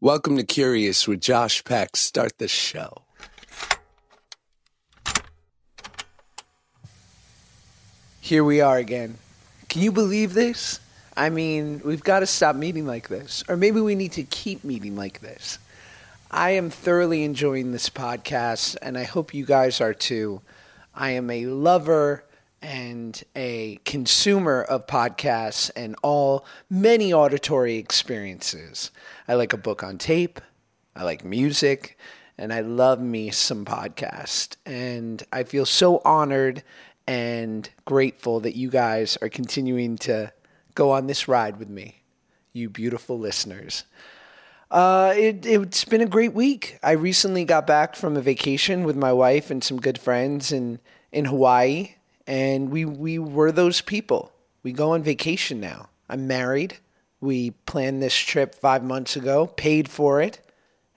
Welcome to Curious with Josh Peck. Start the show. Here we are again. Can you believe this? I mean, we've got to stop meeting like this. Or maybe we need to keep meeting like this. I am thoroughly enjoying this podcast, and I hope you guys are too. I am a lover and a consumer of podcasts and all many auditory experiences. I like a book on tape, I like music, and I love me some podcast. And I feel so honored and grateful that you guys are continuing to go on this ride with me, you beautiful listeners. Uh, it, it's been a great week. I recently got back from a vacation with my wife and some good friends in, in Hawaii and we we were those people. We go on vacation now. I'm married. We planned this trip five months ago, paid for it,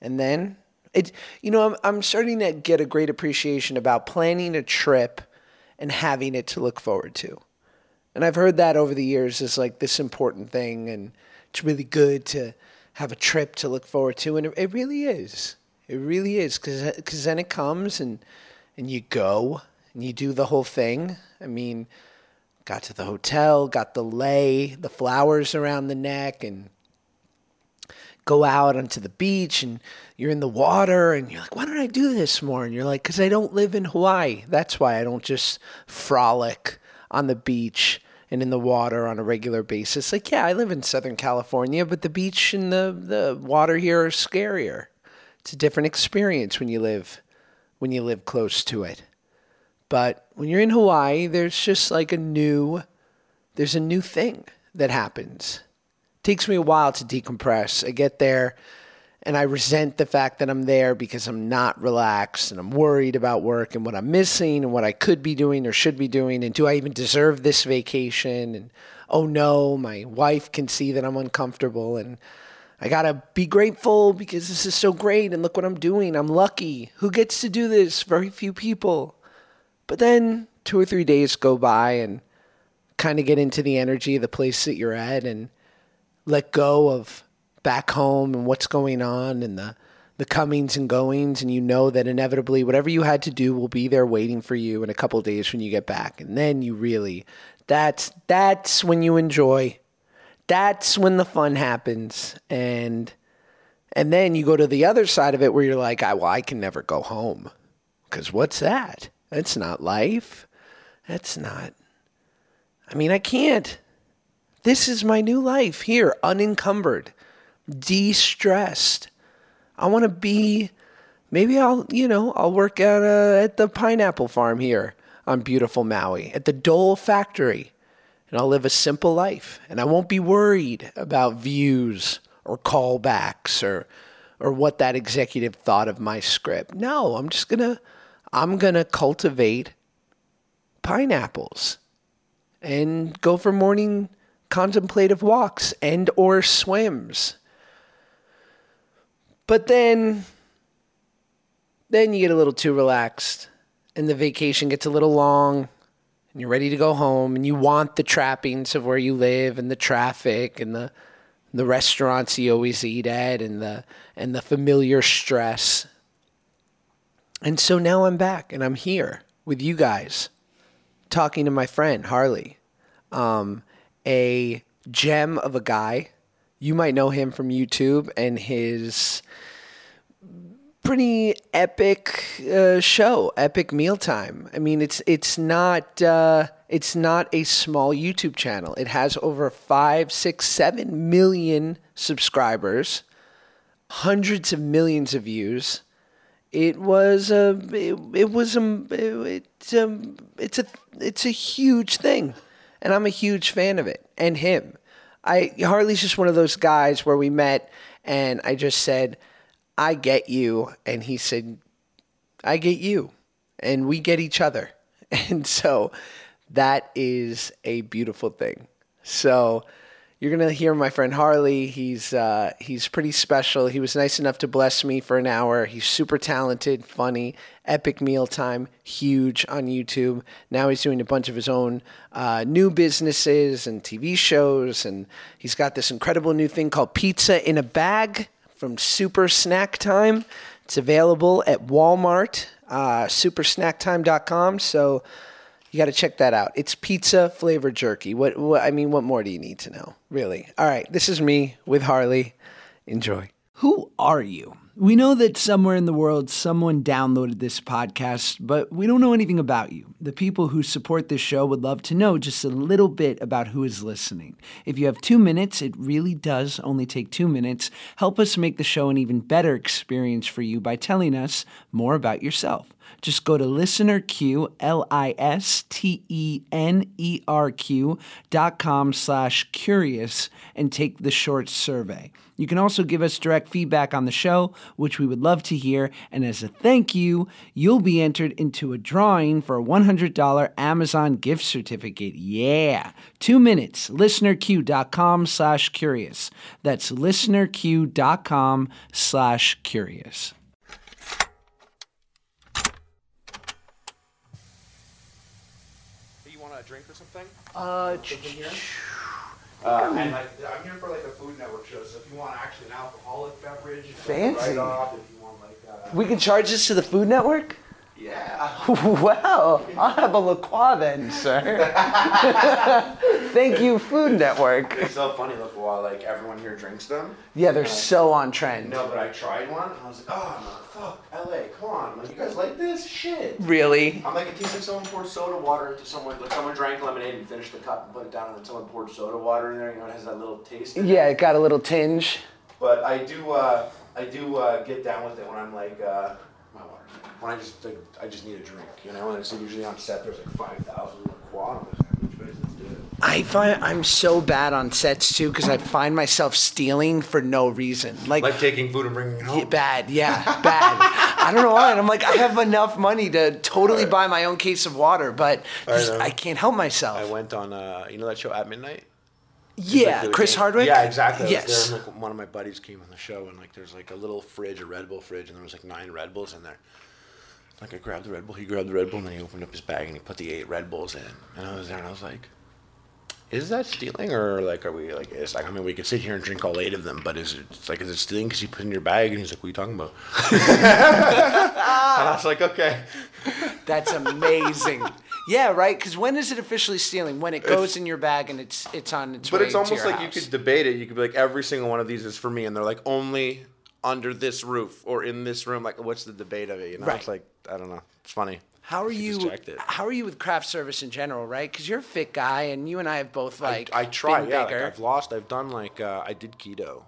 and then it. You know, I'm I'm starting to get a great appreciation about planning a trip and having it to look forward to. And I've heard that over the years is like this important thing, and it's really good to have a trip to look forward to, and it, it really is. It really is because then it comes and and you go and you do the whole thing. I mean, got to the hotel, got the lei, the flowers around the neck, and go out onto the beach and you're in the water and you're like, why don't I do this more? And you're like, because I don't live in Hawaii. That's why I don't just frolic on the beach and in the water on a regular basis. Like, yeah, I live in Southern California, but the beach and the, the water here are scarier. It's a different experience when you live when you live close to it. But when you're in Hawaii, there's just like a new, there's a new thing that happens. It takes me a while to decompress. I get there and I resent the fact that I'm there because I'm not relaxed and I'm worried about work and what I'm missing and what I could be doing or should be doing. And do I even deserve this vacation? And oh no, my wife can see that I'm uncomfortable and I gotta be grateful because this is so great and look what I'm doing. I'm lucky. Who gets to do this? Very few people. But then two or three days go by and kind of get into the energy of the place that you're at and let go of back home and what's going on and the the comings and goings. And you know that inevitably whatever you had to do will be there waiting for you in a couple days when you get back. And then you really that's that's when you enjoy. That's when the fun happens. And and then you go to the other side of it where you're like I, well I can never go home. Cuz what's that that's not life. That's not. I mean, I can't. This is my new life here, unencumbered, de stressed. I want to be. Maybe I'll, you know, I'll work at, uh, at the pineapple farm here on beautiful Maui, at the Dole factory, and I'll live a simple life. And I won't be worried about views or callbacks or, or what that executive thought of my script. No, I'm just going to I'm going to cultivate pineapples and go for morning contemplative walks and or swims. But then then you get a little too relaxed and the vacation gets a little long and you're ready to go home and you want the trappings of where you live and the traffic and the the restaurants you always eat at and the and the familiar stress and so now I'm back and I'm here with you guys talking to my friend Harley, um, a gem of a guy. You might know him from YouTube and his pretty epic uh, show, Epic Meal Time. I mean, it's it's not uh, it's not a small YouTube channel. It has over five, six, seven million subscribers, hundreds of millions of views it was a it, it was a it, it's a it's a it's a huge thing, and I'm a huge fan of it and him. I Harley's just one of those guys where we met and I just said, "I get you," and he said, "I get you," and we get each other, and so that is a beautiful thing. So you're gonna hear my friend Harley. He's uh, he's pretty special. He was nice enough to bless me for an hour. He's super talented, funny, epic mealtime, huge on YouTube. Now he's doing a bunch of his own uh, new businesses and TV shows, and he's got this incredible new thing called Pizza in a Bag from Super Snack Time. It's available at Walmart, uh, supersnacktime.com. So you got to check that out. It's pizza flavored jerky. What, what? I mean, what more do you need to know, really? All right, this is me with Harley. Enjoy. Who are you? We know that somewhere in the world someone downloaded this podcast, but we don't know anything about you. The people who support this show would love to know just a little bit about who is listening. If you have two minutes, it really does only take two minutes. Help us make the show an even better experience for you by telling us more about yourself. Just go to listenerq, L-I-S-T-E-N-E-R-Q dot com slash curious and take the short survey. You can also give us direct feedback on the show, which we would love to hear. And as a thank you, you'll be entered into a drawing for a $100 Amazon gift certificate. Yeah. Two minutes. Listenerq.com slash curious. That's listenerq.com slash curious. You want a drink or something? Uh, Uh, and like, I'm here for like a Food Network show, so if you want actually an alcoholic beverage, if you want Fancy. write-off, if you want like, uh, we can charge this to the Food Network? Yeah. Wow, I'll have a La Croix then, sir. Thank you, Food Network. It's so funny, while like everyone here drinks them. Yeah, they're so on trend. No, but I tried one, and I was like, oh no, fuck, LA, come on, like you guys like this shit. Really? I'm like, it tastes like someone poured soda water into someone, like someone drank lemonade and finished the cup and put it down, and then someone poured soda water in there. You know, it has that little taste. in it. Yeah, it got a little tinge. But I do, uh, I do uh, get down with it when I'm like, uh. When I just, like, I just need a drink, you know. And it's usually on set. There's like five thousand quad. Let's do it. I find I'm so bad on sets too because I find myself stealing for no reason. Like, Like taking food and bringing it yeah, home. bad, yeah, bad. I don't know why. And I'm like, I have enough money to totally buy my own case of water, but I just, know. I, can't help myself. I went on, uh, you know that show at midnight. yeah, Like, Chris game- Hardwick. Yeah, exactly. I Yes. there, and, like, one of my buddies came on the show, and like there's like a little fridge, a Red Bull fridge, and there was like nine Red Bulls in there. Like I grabbed the Red Bull, he grabbed the Red Bull, and then he opened up his bag and he put the eight Red Bulls in. And I was there, and I was like, "Is that stealing, or like are we like? It's like I mean, we could sit here and drink all eight of them, but is it it's like is it stealing because you put it in your bag?" And he's like, "What are you talking about?" and I was like, "Okay." That's amazing. yeah, right. Because when is it officially stealing? When it goes in your bag and it's it's on its But it's almost like house. you could debate it. You could be like, every single one of these is for me, and they're like only under this roof or in this room. Like, what's the debate of it? You know, Right. it's like I don't know. It's funny. How are You you? just checked it. How are you with craft service in general? Right? Because you're a fit guy, and you and I have both like I, I try. been Yeah, like. I've lost. I've done like uh, I did keto.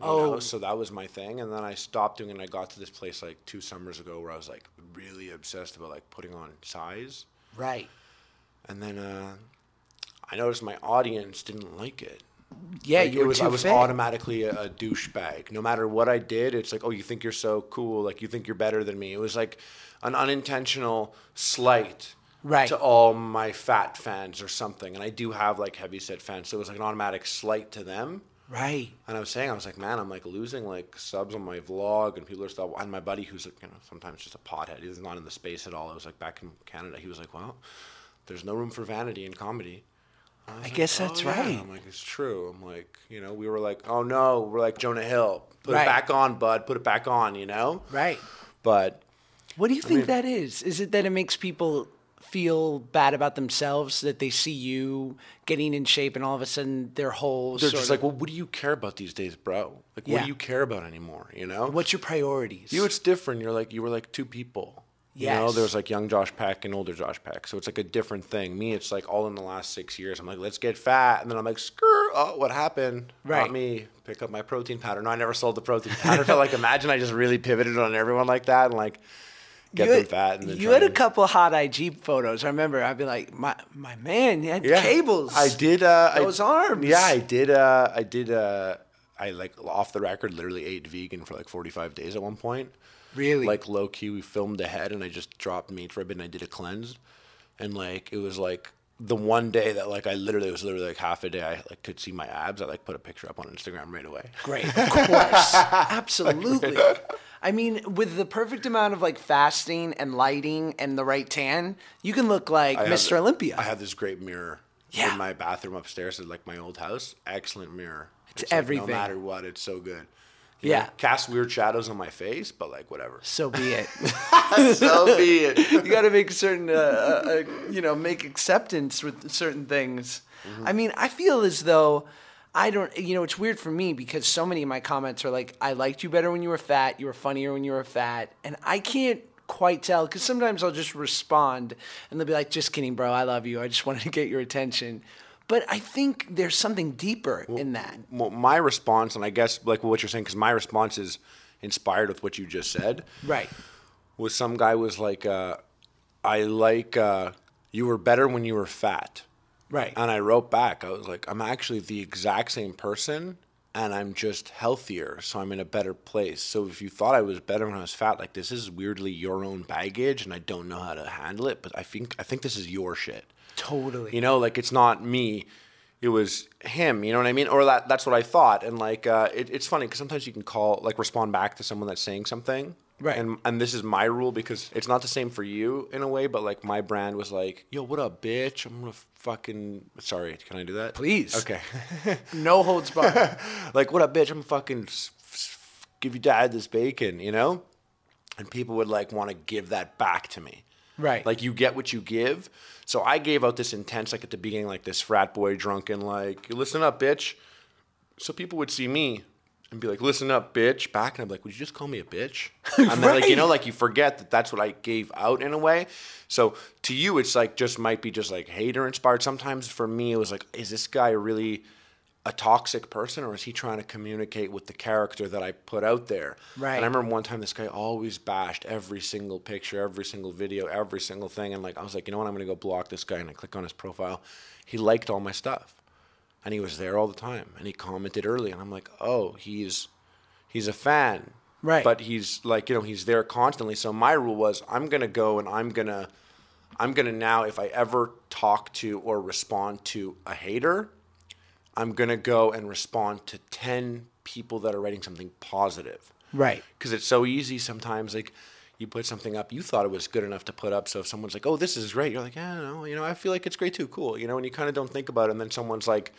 You Oh. know, so that was my thing, and then I stopped doing it. and I got to this place like two summers ago where I was like really obsessed about like putting on size, right. and then uh, I noticed my audience didn't like it. Yeah, Like, you it was, I was fit. automatically a, a douchebag. No matter what I did, it's like, oh, you think you're so cool, like you think you're better than me. It was like an unintentional slight Right. to all my fat fans or something. And I do have like heavy set fans, so it was like an automatic slight to them. Right. And I was saying, I was like, man, I'm like losing like subs on my vlog, and people are still. And my buddy, who's like, you know, sometimes just a pothead, he's not in the space at all. I was like back in Canada. He was like, well, there's no room for vanity in comedy. I, I like, guess that's "Oh, yeah." right. I'm like, it's true. I'm like, you know, we were like, oh no, we're like Jonah Hill. Put Right. it back on, bud. Put it back on. You know. Right. But What do you think mean- that is? Is it that it makes people feel bad about themselves that they see you getting in shape and all of a sudden their whole they're sort just of- like, well, what do you care about these days, bro? Like, what do you care about anymore? You know. what's your priorities? You, it's different. You're like you were like two people. You know, there's like young Josh Peck and older Josh Peck, so it's like a different thing. Me, it's like all in the last six years. I'm like, let's get fat, and then I'm like, skrr, oh, what happened? Right. Not me. Pick up my protein powder. No, I never sold the protein powder. but like, imagine I just really pivoted on everyone like that, and like get you them had, fat. And you had a couple hot IG photos. I remember I'd be like, my my man, he had yeah. cables. I did. Uh, I- Those arms. Yeah, I did. Uh, I did. Uh, I like off the record, literally ate vegan for like 45 days at one point. Really? Like low key, we filmed ahead, and I just dropped meat for a bit, and I did a cleanse, and like it was like the one day that like I literally it was literally like half a day I like could see my abs. I like put a picture up on Instagram right away. Great, of course, absolutely. I mean, with the perfect amount of like fasting and lighting and the right tan, you can look like I Mr. the- Olympia. I have this great mirror Yeah. in my bathroom upstairs at like my old house. Excellent mirror. It's like, everything. no matter what, it's so good. You know, Yeah. cast weird shadows on my face, but like whatever. So be it. so be it. you got to make certain, uh, uh, uh, you know, make acceptance with certain things. I mean, I feel as though I don't, you know, it's weird for me because so many of my comments are like, I liked you better when you were fat, you were funnier when you were fat. And I can't quite tell because sometimes I'll just respond and they'll be like, just kidding, bro, I love you. I just wanted to get your attention. But I think there's something deeper in that. Well, my response, and I guess like what you're saying, because my response is inspired with what you just said. Right. Was some guy was like, uh, I like uh, you were better when you were fat. Right. And I wrote back, I was like, I'm actually the exact same person and I'm just healthier, so I'm in a better place. So if you thought I was better when I was fat, like this is weirdly your own baggage and I don't know how to handle it, but I think I think this is your shit. Totally. You know, like it's not me. It was him, you know what I mean? Or that that's what I thought. And like uh, it, it's funny because sometimes you can call like respond back to someone that's saying something. Right. And and this is my rule because it's not the same for you in a way, but like my brand was like, yo, what up, bitch? I'm gonna fucking sorry, can I do that? Please. Okay. no holds barred. like, what up, bitch? I'm fucking s- s- give you dad this bacon, you know? And people would like want to give that back to me. Right. Like you get what you give. So I gave out this intense, like at the beginning, like this frat boy drunken, like, listen up, bitch. So people would see me and be like, listen up, bitch, back. And I'm like, would you just call me a bitch? And then, like, you know, like you forget that that's what I gave out in a way. So to you, it's like just might be just like hater inspired. Sometimes for me, it was like, is this guy really a toxic person or is he trying to communicate with the character that I put out there? Right. And I remember one time this guy always bashed every single picture, every single video, every single thing. And like, I was like, you know what? I'm going to go block this guy. And I click on his profile. He liked all my stuff and he was there all the time and he commented early. And I'm like, oh, he's, he's a fan. Right. But he's like, you know, he's there constantly. So my rule was I'm going to go and I'm going to, I'm going to now, if I ever talk to or respond to a hater, I'm going to go and respond to 10 people that are writing something positive. Right. Because it's so easy sometimes. Like, you put something up, you thought it was good enough to put up. So if someone's like, oh, this is great, you're like, yeah, no, you know, I feel like it's great too. Cool. You know, and you kind of don't think about it. And then someone's like,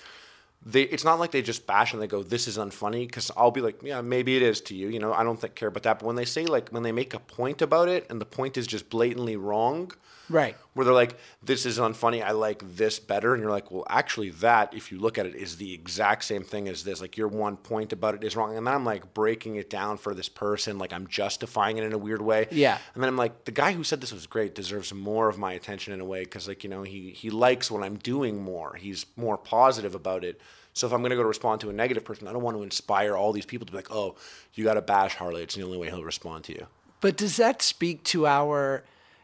they, it's not like they just bash and they go, this is unfunny. Because I'll be like, yeah, maybe it is to you. You know, I don't think, care about that. But when they say, like, when they make a point about it and the point is just blatantly wrong, Right. where they're like, "This is unfunny. I like this better," and you're like, "Well, actually, that if you look at it, is the exact same thing as this. Like your one point about it is wrong." And then I'm like breaking it down for this person, like I'm justifying it in a weird way. Yeah. And then I'm like, the guy who said this was great deserves more of my attention in a way because, like, you know, he he likes what I'm doing more. He's more positive about it. So if I'm gonna go to respond to a negative person, I don't want to inspire all these people to be like, "Oh, you got to bash Harley. It's the only way he'll respond to you." But does that speak to our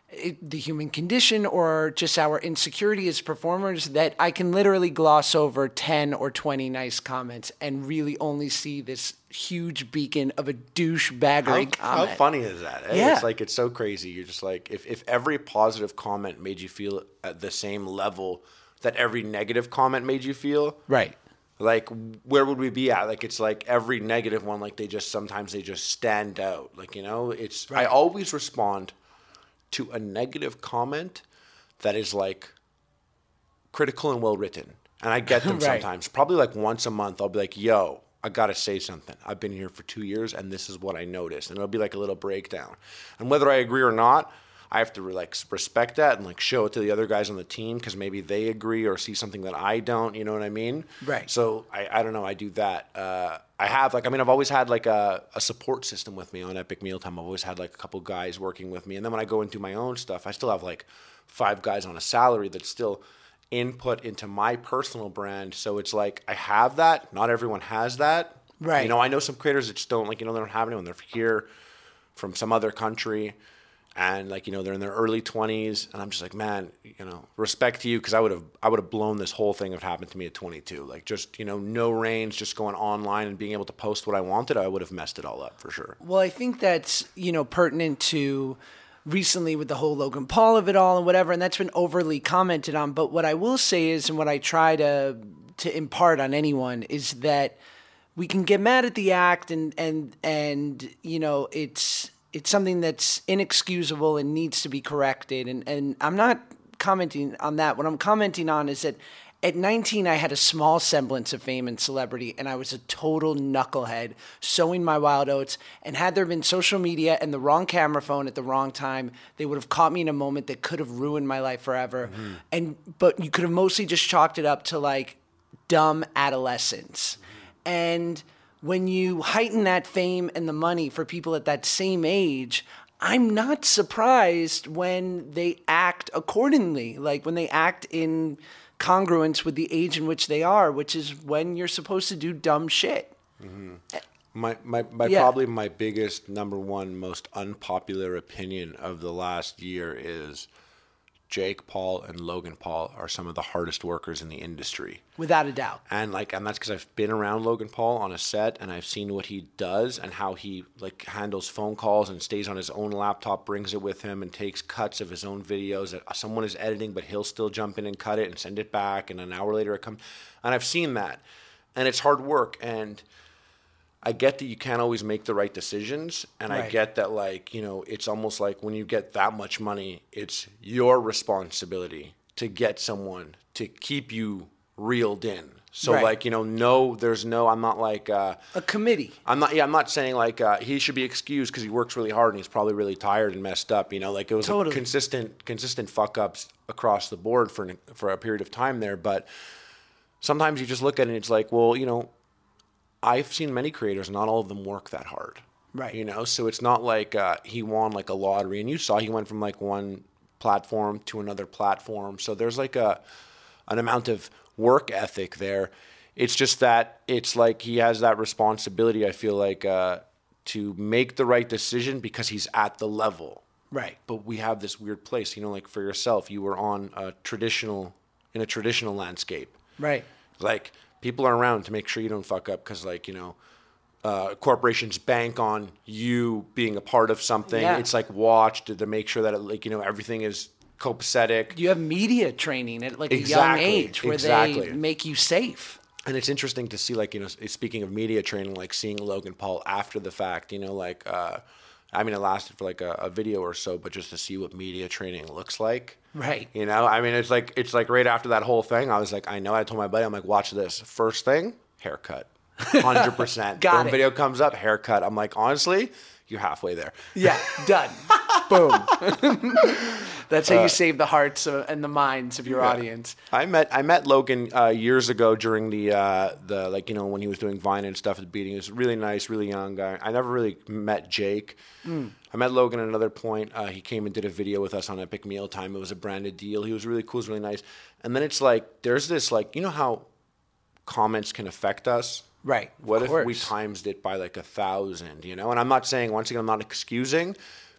it, the human condition or just our insecurity as performers that I can literally gloss over 10 or 20 nice comments and really only see this huge beacon of a douchebaggery How, how funny is that? eh? Yeah. It's like it's so crazy. You're just like if, if every positive comment made you feel at the same level that every negative comment made you feel, Right. like where would we be at? Like it's like every negative one, like they just sometimes they just stand out. Like, you know, it's I always respond to a negative comment that is like critical and well written. And I get them Right. sometimes. Probably like once a month I'll be like, yo, I gotta say something. I've been here for two years and this is what I noticed. And it'll be like a little breakdown. And whether I agree or not, I have to like respect that and like show it to the other guys on the team because maybe they agree or see something that I don't. You know what I mean? Right. So I, I don't know. I do that. Uh, I have like I mean I've always had like a, a support system with me on Epic Meal Time. I've always had like a couple guys working with me, and then when I go and do my own stuff, I still have like five guys on a salary that still input into my personal brand. So it's like I have that. Not everyone has that. Right. You know, I know some creators that just don't like you know they don't have anyone. They're here from some other country and like you know they're in their early 20s and i'm just like man you know respect to you because i would have i would have blown this whole thing if it happened to me at 22 like just you know no range just going online and being able to post what i wanted i would have messed it all up for sure Well, I think that's you know pertinent to recently with the whole Logan Paul of it all and whatever, and that's been overly commented on. But what I will say is, and what I try to to impart on anyone is that we can get mad at the act, and and and you know it's it's something that's inexcusable and needs to be corrected. And and I'm not commenting on that. What I'm commenting on is that At 19, I had a small semblance of fame and celebrity, and I was a total knucklehead, sowing my wild oats. And had there been social media and the wrong camera phone at the wrong time, they would have caught me in a moment that could have ruined my life forever. Mm-hmm. And but you could have mostly just chalked it up to like dumb adolescence. And when you heighten that fame and the money for people at that same age, I'm not surprised when they act accordingly, like when they act in congruence with the age in which they are, which is when you're supposed to do dumb shit. Mm-hmm. My my, my Yeah. probably my biggest number one most unpopular opinion of the last year is Jake Paul and Logan Paul are some of the hardest workers in the industry. Without a doubt. And like and that's because I've been around Logan Paul on a set and I've seen what he does and how he like handles phone calls and stays on his own laptop, brings it with him and takes cuts of his own videos that someone is editing, but he'll still jump in and cut it and send it back and an hour later it comes and I've seen that. And it's hard work and I get that you can't always make the right decisions, and I get that like you know it's almost like when you get that much money, it's your responsibility to get someone to keep you reeled in. So Right. like you know, no, there's no. I'm not like uh, A committee. I'm not. Yeah, I'm not saying like uh, he should be excused because he works really hard and he's probably really tired and messed up. You know, like it was Totally. a consistent, consistent fuck ups across the board for for a period of time there. But sometimes you just look at it and it's like, well, you know, I've seen many creators, not all of them work that hard. Right. You know, so it's not like uh, he won like a lottery, and you saw he went from like one platform to another platform. So there's like a an amount of work ethic there. It's just that it's like he has that responsibility. I feel like uh, to make the right decision because he's at the level. Right. But we have this weird place, you know, like for yourself, you were on a traditional in a traditional landscape Right. like people are around to make sure you don't fuck up because like you know uh, corporations bank on you being a part of something Yeah. it's like watched to, to make sure that it, like you know everything is copacetic You have media training at like a young Exactly, age where exactly. they make you safe. and it's interesting to see like you know speaking of media training like seeing logan paul after the fact you know like uh, i mean it lasted for like a, a video or so but just to see what media training looks like Right. You know, I mean, it's like it's like right after that whole thing, I was like, I know. I told my buddy, I'm like, watch this. First thing, haircut, hundred percent. Got Boom, it. Video comes up, haircut. I'm like, honestly, you're halfway there. Yeah, done. Boom. That's Uh, how you save the hearts of, and the minds of your audience. I met I met Logan uh, years ago during the uh, the like you know when he was doing Vine and stuff at the beating. He was really nice, really young guy. I never really met Jake. I met Logan at another point. Uh, he came and did a video with us on Epic Meal Time. It was a branded deal. He was really cool. He was really nice. And then it's like there's this like you know how comments can affect us. Right, What if we course. times it by like a thousand? You know, and I'm not saying once again I'm not excusing,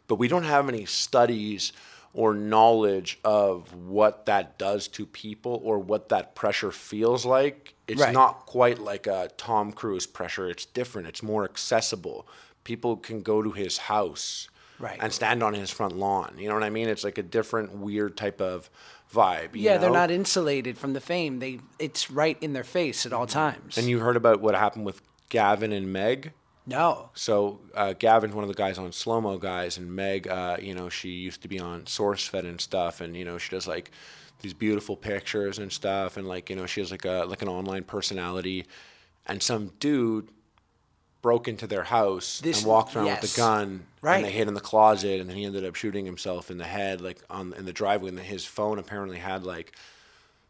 but we don't have any studies or knowledge of what that does to people or what that pressure feels like. It's Right. not quite like a Tom Cruise pressure. It's different. It's more accessible. People can go to his house Right. and stand on his front lawn. You know what I mean? It's like a different, weird type of vibe. you Yeah, they're not insulated from the fame. They it's right in their face at all times. And you heard about what happened with Gavin and Meg? no. So uh, Gavin's one of the guys on Slow Mo Guys, and Meg, uh, you know, she used to be on SourceFed and stuff, and you know, she does like these beautiful pictures and stuff, and like you know, she has like a like an online personality, and some dude broke into their house This- and walked around with a gun, Right. and they hid in the closet, and then he ended up shooting himself in the head, like on in the driveway, and his phone apparently had like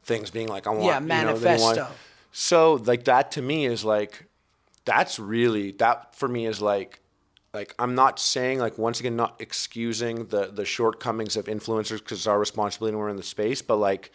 things being like, I want, Yeah, you know, that he want- manifesto. so like that to me is like that's really that for me is like like I'm not saying like once again not excusing the the shortcomings of influencers because it's our responsibility when we're in the space, but like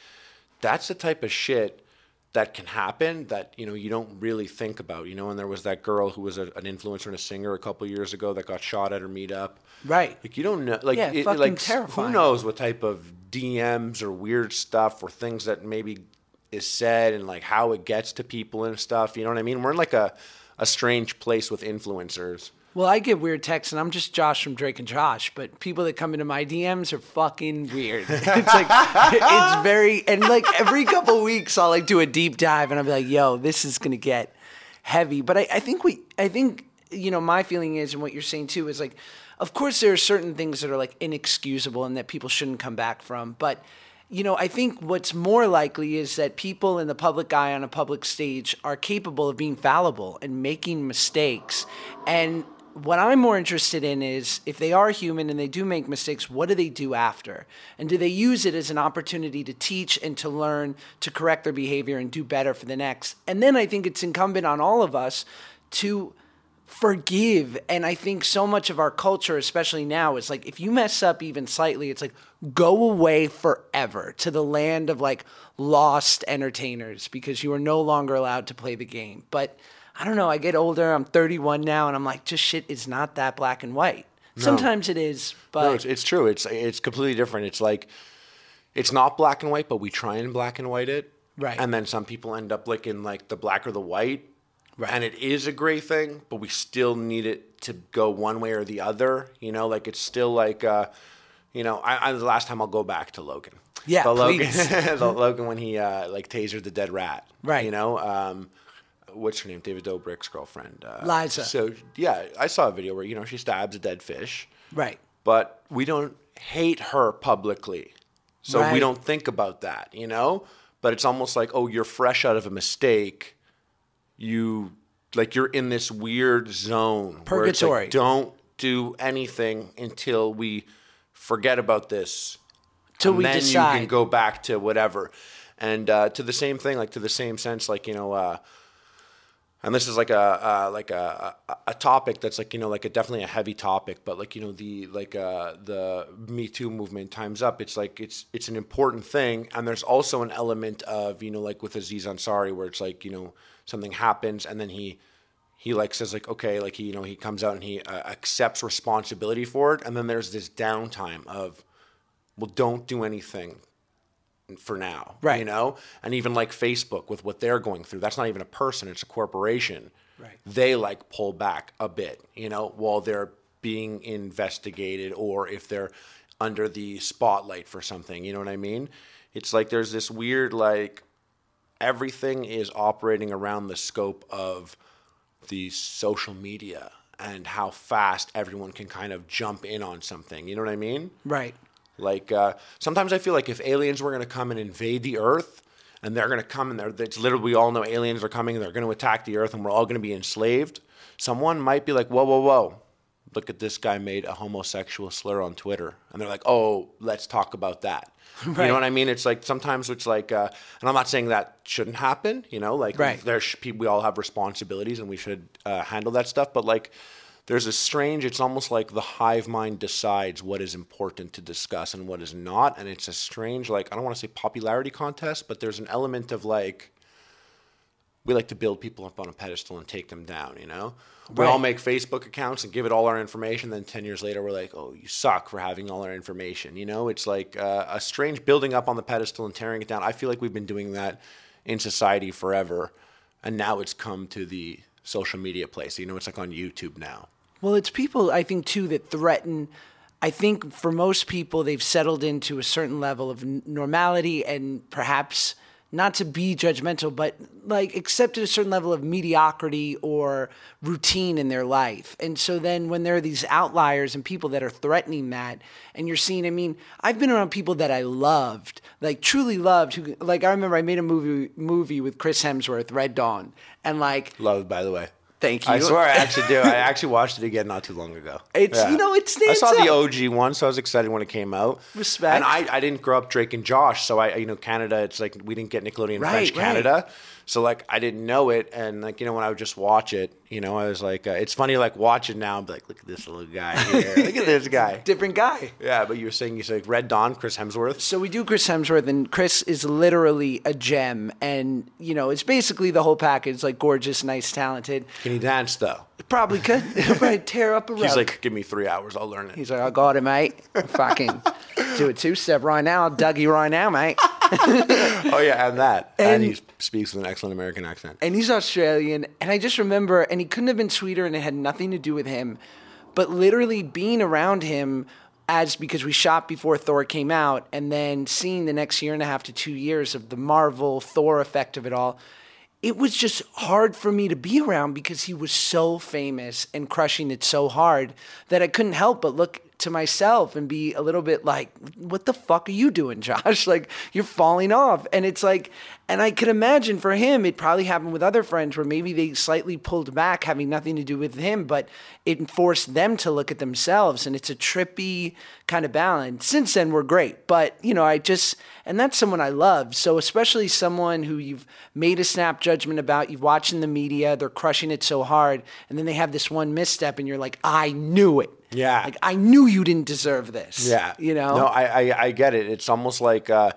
that's the type of shit that can happen that you know you don't really think about you know and there was that girl who was a, an influencer and a singer a couple years ago that got shot at her meetup Right. like you don't know like Yeah, it, fucking like terrifying. who knows what type of dms or weird stuff or things that maybe is said and like how it gets to people and stuff you know what i mean we're in like a a strange place with influencers Well, I get weird texts, and I'm just Josh from Drake and Josh, but people that come into my DMs are fucking weird. it's like, it's very, and like every couple weeks, I'll like do a deep dive, and I'll be like, yo, this is to get heavy. But I, I think we, I think, you know, my feeling is, and what you're saying too, is like, of course, there are certain things that are like inexcusable and that people shouldn't come back from, but you know, I think what's more likely is that people in the public eye on a public stage are capable of being fallible and making mistakes. And what I'm more interested in is if they are human and they do make mistakes, what do they do after? And do they use it as an opportunity to teach and to learn to correct their behavior and do better for the next? And then I think it's incumbent on all of us to forgive. And I think so much of our culture, especially now, is like if you mess up even slightly, it's like go away forever to the land of like lost entertainers because you are no longer allowed to play the game. But I don't know, I get older, I'm 31 now, and I'm like, just shit is not that black and white. Sometimes it is, but No, it's, it's true. It's it's completely different. It's like it's not black and white, but we try and black and white it. Right. And then some people end up like in like the black or the white. Right. And it is a gray thing, but we still need it to go one way or the other. You know, like it's still like uh you know, I, I the last time I'll go back to Logan. Yeah, the Logan, please. the Logan when he uh, like tasered the dead rat. Right. You know, um, what's her name? David Dobrik's girlfriend. Uh, Liza. So yeah, I saw a video where you know she stabs a dead fish right. but we don't hate her publicly. So Right. we don't think about that, you know? But it's almost like, oh, you're fresh out of a mistake. You like you're in this weird zone where it's like, Purgatory. don't do anything until we forget about this. Till we then you can go back to whatever. And uh, to the same thing, like to the same sense, like, you know, uh, and this is like a like a, a a topic that's like you know like a definitely a heavy topic but like you know the like uh the me too movement times up it's like it's it's an important thing. And there's also an element of you know like with aziz ansari where it's like you know something happens and then he he like says like okay like he you know he comes out and he uh, accepts responsibility for it. And then there's this downtime of well don't do anything for now Right. you know and even like facebook with what they're going through that's not even a person it's a corporation Right. they like pull back a bit you know while they're being investigated or if they're under the spotlight for something you know what i mean it's like there's this weird like everything is operating around the scope of the social media and how fast everyone can kind of jump in on something you know what i mean Right. Like uh, sometimes I feel like if aliens were going to come and invade the Earth, and they're going to come and they're it's literally we all know aliens are coming and they're going to attack the Earth and we're all going to be enslaved. Someone might be like, whoa, whoa, whoa, look at this guy made a homosexual slur on Twitter, and they're like, oh, let's talk about that. You know what I mean? It's like sometimes it's like, uh, and I'm not saying that shouldn't happen. You know, like Right. there sh- we all have responsibilities and we should uh, handle that stuff, but like there's a strange it's almost like the hive mind decides what is important to discuss and what is not. And it's a strange like i don't want to say popularity contest but there's an element of like we like to build people up on a pedestal and take them down you know? We all make facebook accounts and give it all our information then 10 years later we're like oh you suck for having all our information you know? It's like uh, a strange building up on the pedestal and tearing it down. I feel like we've been doing that in society forever and now it's come to the social media place you know it's like on youtube now Well, it's people, I think, too, that threaten. I think for most people, they've settled into a certain level of normality and perhaps not to be judgmental, but like accepted a certain level of mediocrity or routine in their life. And so then when there are these outliers and people that are threatening that, and you're seeing, I mean, I've been around people that I loved, like truly loved, who, like, I remember I made a movie, movie with Chris Hemsworth, Red Dawn, and like, Love, by the way. Thank you. I swear I actually do. I actually watched it again not too long ago. It's- you know, it I saw the. OG one, so I was excited when it came out. Respect. And I, I didn't grow up Drake and Josh, so I you know Canada. It's like we didn't get Nickelodeon Right, French right. So like I didn't know it, and like you know when I would just watch it, you know I was like, uh, it's funny like watch it now, be like, look at this little guy here, look at this guy. different guy. Yeah, but you were saying you said Red Dawn, Chris Hemsworth. So we do Chris Hemsworth, and Chris is literally a gem, and you know it's basically the whole package, like gorgeous, nice, talented. Can he dance though? Probably could, probably tear up a rug. He's like, give me three hours, I'll learn it. he's like, I got it, mate. Fucking do a two step right now, Dougie right now, mate. oh yeah, and that, and, And- he speaks with an excellent American accent. and he's Australian. And I just remember, and he couldn't have been sweeter, and it had nothing to do with him, but literally being around him as because we shot before Thor came out, and then seeing the next year and a half to two years of the Marvel Thor effect of it all. It was just hard for me to be around because he was so famous and crushing it so hard that I couldn't help but look to myself and be a little bit like, what the fuck are you doing, Josh? Like, you're falling off. And it's like, and I could imagine for him, it probably happened with other friends where maybe they slightly pulled back, having nothing to do with him, but it forced them to look at themselves. And it's a trippy kind of balance. Since then, we're great. But, you know, I just, and that's someone I love. So, especially someone who you've made a snap judgment about, you've watched in the media, they're crushing it so hard, and then they have this one misstep, and you're like, I knew it. Yeah. Like, I knew you didn't deserve this. Yeah. You know? No, I, I, I get it. It's almost like uh,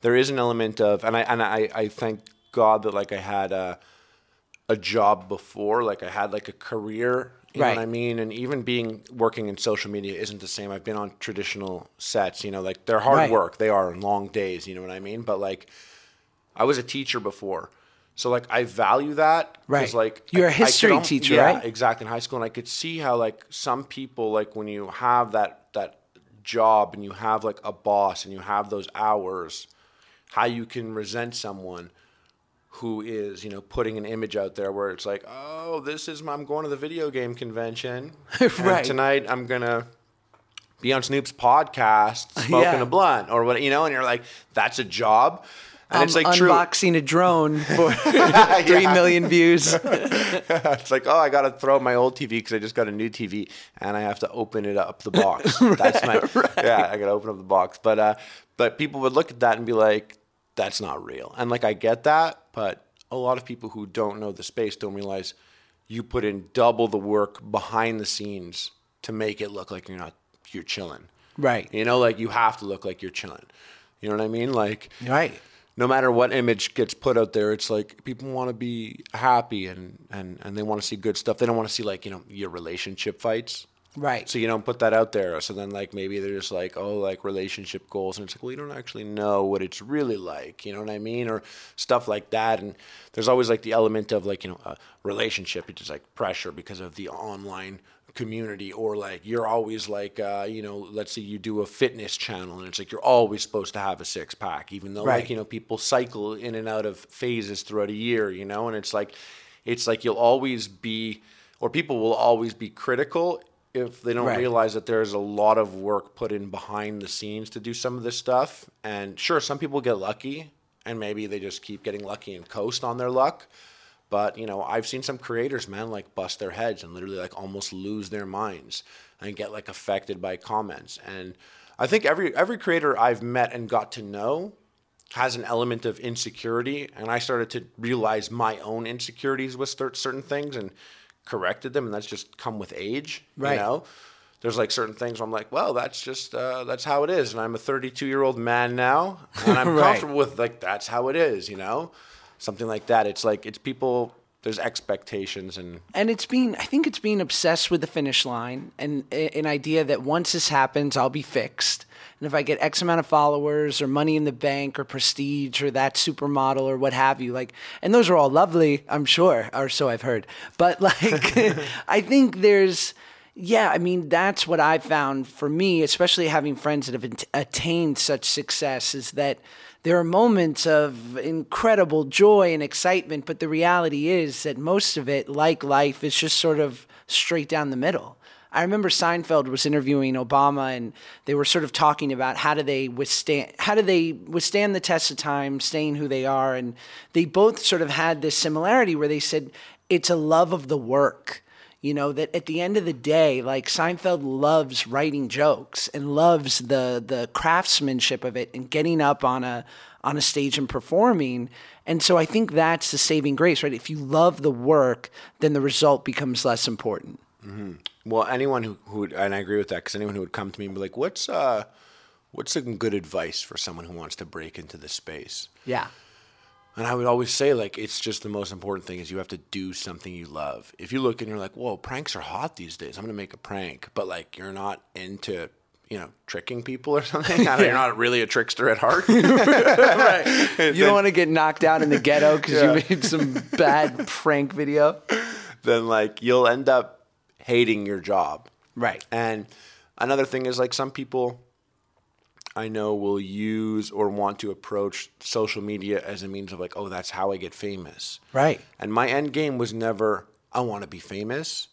there is an element of, and I and I, I thank God that like I had a a job before, like I had like a career. You Right. know what I mean? And even being working in social media isn't the same. I've been on traditional sets, you know, like they're hard Right. work. They are long days, you know what I mean? But like I was a teacher before. So like I value that. Right. Like You're a I- could history al- teacher, yeah, right? exactly in high school and I could see how like some people like when you have that that job and you have like a boss and you have those hours how you can resent someone who is you know putting an image out there where it's like oh this is my, I'm going to the video game convention Right. tonight I'm gonna be on Snoop's podcast smoking Yeah. a blunt or what you know and you're like that's a job and I'm it's like true unboxing a drone for three million views. it's like, oh, I got to throw my old TV because I just got a new TV and I have to open it up the box. That's my yeah. I got to open up the box, but uh, but people would look at that and be like, that's not real. And like I get that, but a lot of people who don't know the space don't realize you put in double the work behind the scenes to make it look like you're not you're chilling. Right. You know, like you have to look like you're chilling. You know what I mean? Like Right. no matter what image gets put out there, it's like people want to be happy and, and, and they want to see good stuff. They don't want to see like, you know, your relationship fights. Right. So you don't put that out there. So then like maybe they're just like, oh, like relationship goals. And it's like, well, you don't actually know what it's really like. You know what I mean? Or stuff like that. And there's always like the element of like, you know, a relationship, which is like pressure because of the online community or like you're always like uh, you know let's say you do a fitness channel and it's like you're always supposed to have a six pack even though Right. like you know people cycle in and out of phases throughout a year you know and it's like it's like you'll always be or people will always be critical if they don't Right. realize that there's a lot of work put in behind the scenes to do some of this stuff and sure some people get lucky and maybe they just keep getting lucky and coast on their luck but you know, I've seen some creators, man, like bust their heads and literally like almost lose their minds and get like affected by comments. And I think every every creator I've met and got to know has an element of insecurity, and I started to realize my own insecurities with certain things and corrected them, and that's just come with age, Right. you know. There's like certain things where I'm like, well, that's just uh, that's how it is, and I'm a 32 year old man now, and I'm Right. comfortable with like that's how it is, you know, something like that. It's like it's people. There's expectations and and it's being i think it's being obsessed with the finish line and an idea that once this happens i'll be fixed and if i get x amount of followers or money in the bank or prestige or that supermodel or what have you like and those are all lovely i'm sure or so i've heard but like i think there's yeah, I mean that's what I found for me, especially having friends that have at- attained such success, is that there are moments of incredible joy and excitement, but the reality is that most of it, like life, is just sort of straight down the middle. I remember Seinfeld was interviewing Obama, and they were sort of talking about how do they withstand how do they withstand the test of time, staying who they are, and they both sort of had this similarity where they said it's a love of the work you know that at the end of the day like seinfeld loves writing jokes and loves the the craftsmanship of it and getting up on a on a stage and performing. And so i think that's the saving grace right? If you love the work then the result becomes less important Well, anyone who, who would, and I agree with that, because anyone who would come to me and be like, "What's uh, what's some good advice for someone who wants to break into this space?" yeah And I would always say, like, it's just the most important thing is you have to do something you love. If you look and you're like, "Whoa, pranks are hot these days. I'm gonna make a prank," but like you're not into you know tricking people or something. Don't- You're not really a trickster at heart. you don't want to get knocked out in the ghetto because you made some bad prank video then like you'll end up hating your job. right And another thing is like some people I know will use or want to approach social media as a means of like, oh, that's how I get famous. right And my end game was never I want to be famous.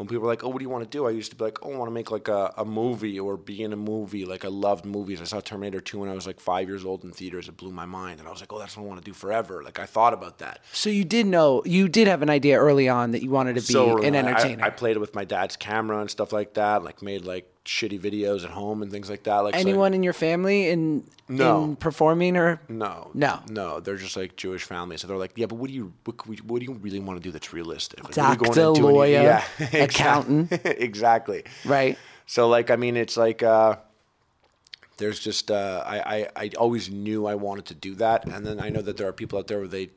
When people were like, "Oh, what do you want to do?" I used to be like, "Oh, I want to make like a, a movie or be in a movie." Like I loved movies. I saw Terminator 2 when I was like five years old in theaters. It blew my mind, and I was like, "Oh, that's what I want to do forever." Like I thought about that. So you did know you did have an idea early on that you wanted to be so an I- entertainer. I, I played it with my dad's camera and stuff like that. Like made like shitty videos at home and things like that. Like so- Anyone in your family in No. in performing or No, No. no. They're just like Jewish families, so they're like, yeah, but what do you what, what do you really want to do that's realistic? Like, what are you Doctor, going to do any- lawyer, yeah, accountant. exactly. right? So like, I mean, it's like uh, there's just uh, I, I I always knew I wanted to do that, and then I know that there are people out there where they,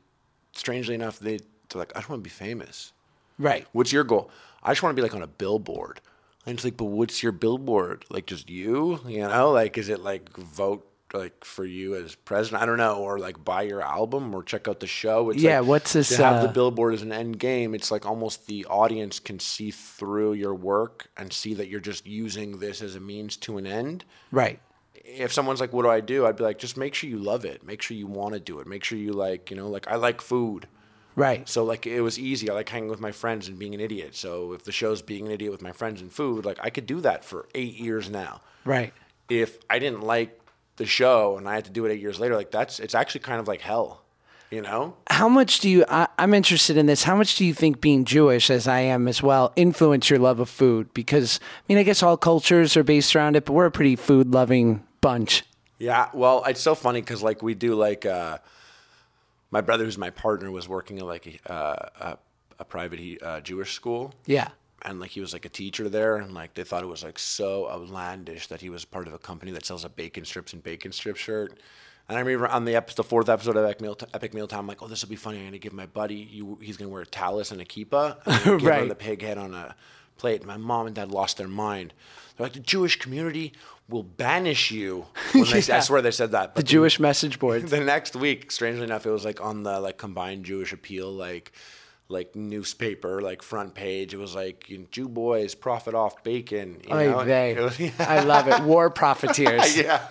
strangely enough, they they're like, I just want to be famous. Right. What's your goal? I just want to be like on a billboard. And it's like, but what's your billboard? Like just you? You know, like is it like vote like for you as president? I don't know, or like buy your album or check out the show. It's Yeah, like, what's this, To have the uh, billboard as an end game, it's like almost the audience can see through your work and see that you're just using this as a means to an end Right. if someone's like, "What do I do?" I'd be like, "Just make sure you love it. Make sure you want to do it. Make sure you like, you know, like I like food. Right. So like it was easy. I like hanging with my friends and being an idiot. So if the show's being an idiot with my friends and food, like I could do that for eight years now. Right. If I didn't like the show and I had to do it eight years later, like that's it's actually kind of like hell, you know? How much do you? I, I'm interested in this. How much do you think being Jewish, as I am as well, influence your love of food? Because I mean, I guess all cultures are based around it, but we're a pretty food-loving bunch. Yeah. Well, it's so funny because like we do like uh, my brother, who's my partner, was working at like a, uh, a, a private uh, Jewish school. Yeah. and like he was like a teacher there and like they thought it was like so outlandish that he was part of a company that sells a bacon strips and bacon strip shirt and I remember on the episode, the fourth episode of Epic Meal, Epic Meal Time, I'm like, oh, this will be funny. I'm gonna give my buddy, you, he's gonna wear a tallis and a kippah, and give Right. him the pig head on a plate. And my mom and dad lost their mind. They're like, the Jewish community will banish you. When they, Yeah. I swear they said that. The But Jewish message board. the next week, strangely enough, it was like on the like combined Jewish appeal, like like newspaper, like front page. It was like you know, Jew boys profit off bacon. You Oy know? It was- yeah. I love it. War profiteers. yeah.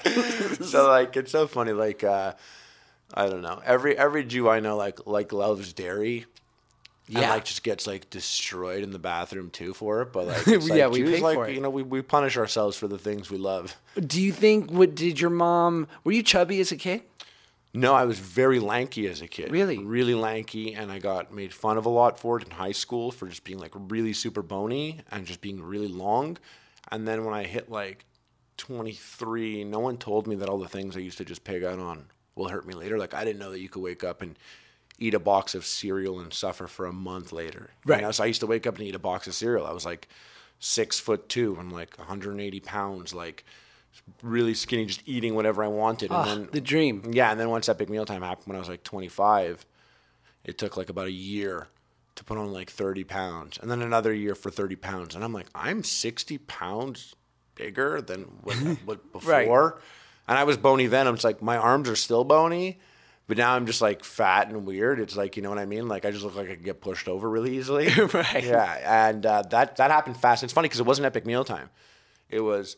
so like it's so funny. Like uh, I don't know. Every every Jew I know like like loves dairy. And Yeah. like just gets like destroyed in the bathroom too for it, but like it's Yeah, like, we Jews, pay like for it. you know we, we punish ourselves for the things we love. Do you think? What did your mom? Were you chubby as a kid? No, I was very lanky as a kid. Really? Really lanky, and I got made fun of a lot for it in high school for just being like really super bony and just being really long. And then when I hit like 23, no one told me that all the things I used to just pig out on will hurt me later. Like I didn't know that you could wake up and eat a box of cereal and suffer for a month later. Right. You know? So I used to wake up and eat a box of cereal. I was like six foot two and like 180 pounds, like really skinny, just eating whatever I wanted. Ah, and then the dream. yeah, and then once Epic Meal Time happened when I was like 25, it took like about a year to put on like 30 pounds, and then another year for 30 pounds, and I'm like, I'm 60 pounds bigger than what, what before, Right. and I was bony then. I'm just like, my arms are still bony. But now I'm just like fat and weird. It's like you know what I mean. Like I just look like I could get pushed over really easily. Right. Yeah, and uh, that that happened fast. It's funny because it wasn't epic meal time. It was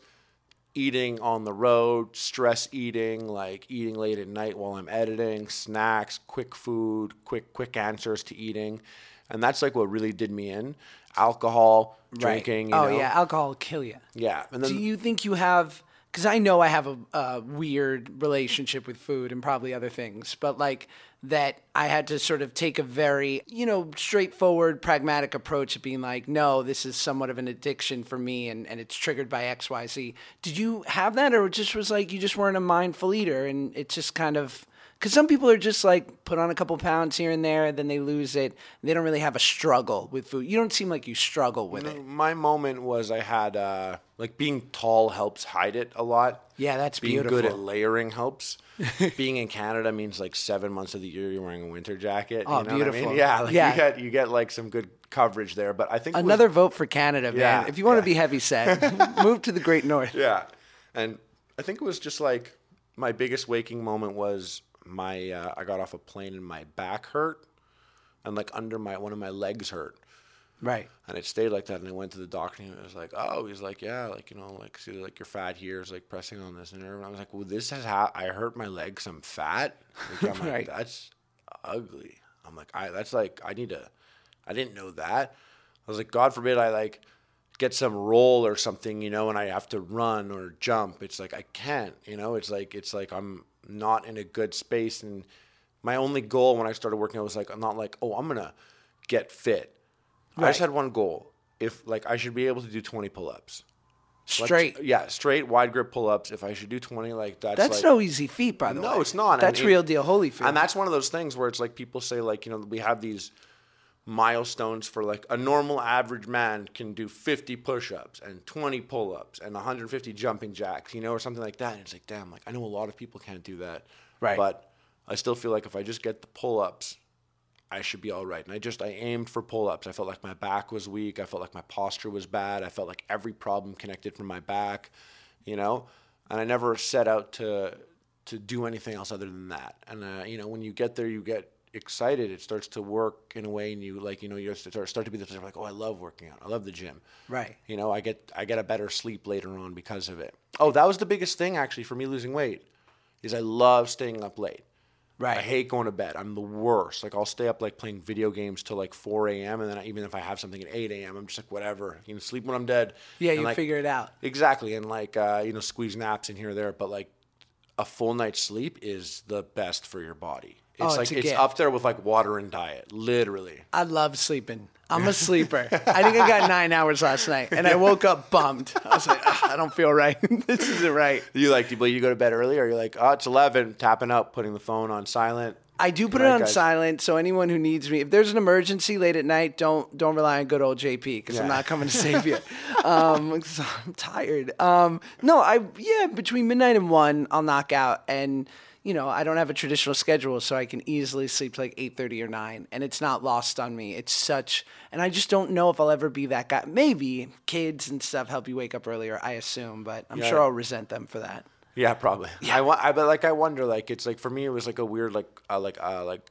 eating on the road, stress eating, like eating late at night while I'm editing, snacks, quick food, quick quick answers to eating, and that's like what really did me in. Alcohol, drinking. You oh know? yeah, alcohol will kill you. yeah. And then Do you think you have? Because I know I have a, a weird relationship with food and probably other things, but like that, I had to sort of take a very, you know, straightforward, pragmatic approach of being like, no, this is somewhat of an addiction for me, and and it's triggered by X, Y, Z. Did you have that, or it just was like you just weren't a mindful eater, and it just kind of. Because some people are just like put on a couple pounds here and there, then they lose it. They don't really have a struggle with food. You don't seem like you struggle with it. my moment was I had uh, like being tall helps hide it a lot. Yeah, that's being good at layering helps. being in Canada means like seven months of the year you're wearing a winter jacket. Oh, you know What I beautiful. mean? Yeah, like Yeah. you get you get like some good coverage there. But I think was- Another vote for Canada, man. Yeah, if you want yeah. to be heavy set, move to the Great North. yeah, and I think it was just like my biggest waking moment was my uh, I got off a plane and my back hurt, and like under my one of my legs hurt. Right. And it stayed like that. And I went to the doctor and he was like, oh, he's like, yeah, like, you know, like, see, like your fat here is like pressing on this nerve. And I was like, well, this has ha- I hurt my leg I'm fat. Like, I'm like, Right. that's ugly. I'm like, I, that's like, I need to, I didn't know that. I was like, God forbid I like get some roll or something, you know, and I have to run or jump. It's like I can't, you know. It's like it's like I'm not in a good space, and my only goal when I started working, I was like, I'm not like, oh, I'm gonna get fit. I just had one goal. If like I should be able to do 20 pull-ups. Straight. yeah, straight wide grip pull-ups. If I should do 20, like that's That's like, no easy feat, by the way. no, it's not. That's And it- real deal Holyfield. And that's one of those things where it's like people say like, you know, we have these milestones for like a normal average man can do 50 push-ups and 20 pull-ups and 150 jumping jacks, you know, or something like that. And it's like, damn, like I know a lot of people can't do that. Right. But I still feel like if I just get the pull-ups, I should be all right. And I just I aimed for pull-ups. I felt like my back was weak. I felt like my posture was bad. I felt like every problem connected from my back, you know. And I never set out to to do anything else other than that. And uh, you know, when you get there, you get excited. It starts to work in a way, and you like you know you start start to be the like, oh, I love working out. I love the gym. Right. You know, I get I get a better sleep later on because of it. Oh, that was the biggest thing actually for me losing weight, is I love staying up late. Right. I hate going to bed. I'm the worst. Like I'll stay up like playing video games till like 4 a.m. and then I, even if I have something at 8 a.m., I'm just like whatever. You know, sleep when I'm dead. Yeah, And, you like, figure it out. Exactly, and like uh, you know, squeeze naps in here or there, but like a full night's sleep is the best for your body. It's Oh, it's like a it's gift. up there with like water and diet, literally. I love sleeping. I'm a sleeper. I think I got nine hours last night, and I woke up bummed. I was like, "Ugh, I don't feel right. this isn't right. You like do you, you go to bed early, or you're like, oh, it's 11, tapping up, putting the phone on silent. I do put it on guys. silent, so anyone who needs me, if there's an emergency late at night, don't don't rely on good old JP because I'm not coming to save you. um, I'm tired. Um, no, I yeah, between midnight and one, I'll knock out, and you know I don't have a traditional schedule, so I can easily sleep like eight thirty or nine, and it's not lost on me. It's such, and I just don't know if I'll ever be that guy. Maybe kids and stuff help you wake up earlier, I assume, but I'm Yeah. sure I'll resent them for that. Yeah, probably. I. I but like I wonder. Like it's like for me, it was like a weird like uh, like uh, like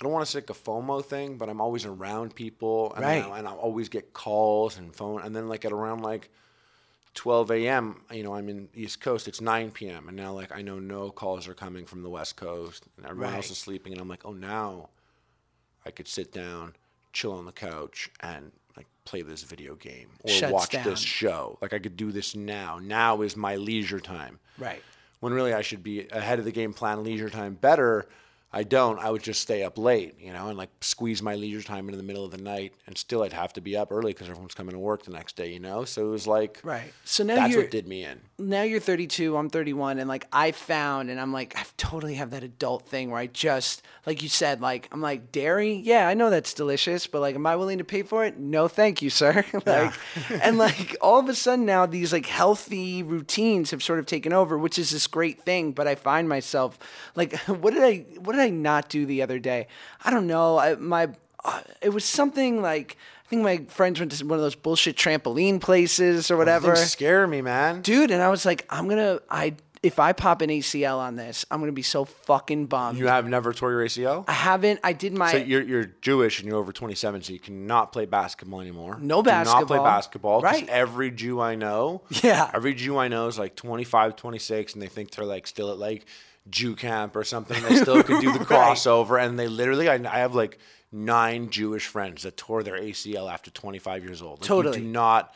I don't want to say like a FOMO thing, but I'm always around people, and Right. I, and I always get calls and phone, and then like at around like 12 a.m. You know, I'm in East Coast. It's 9 p.m. and now like I know no calls are coming from the West Coast, and everyone else is sleeping, and I'm like, oh, now I could sit down, chill on the couch, and like play this video game or Shuts watch down. this show. Like I could do this now. Now is my leisure time Right. when really I should be ahead of the game, plan leisure time better. I don't. I would just stay up late, you know, and like squeeze my leisure time into the middle of the night, and still I'd have to be up early because everyone's coming to work the next day, you know. So it was like, Right. So now that's you're what did me in. now you're 32 i'm 31 and like i found and i'm like i totally have that adult thing where i just like you said like i'm like dairy yeah i know that's delicious but like am i willing to pay for it no thank you sir like and like all of a sudden now these like healthy routines have sort of taken over which is this great thing but i find myself like what did i what did i not do the other day i don't know I, my uh, it was something like I think my friends went to one of those bullshit trampoline places or whatever scare me, man. dude and i was like i'm gonna i if i pop an acl on this i'm gonna be so fucking bummed You have never tore your ACL. i haven't i did my So you're you're Jewish and you're over 27, so you cannot play basketball anymore. No Do Not play basketball. basketball. 'cause Right. Every Jew I know. Yeah. Every Jew I know is like 25, 26, and they think they're like still at like Jew camp or something. They still could do the Right. crossover, and they literally. I, I have like nine Jewish friends that tore their ACL after 25 years old. Like, Totally. You do not.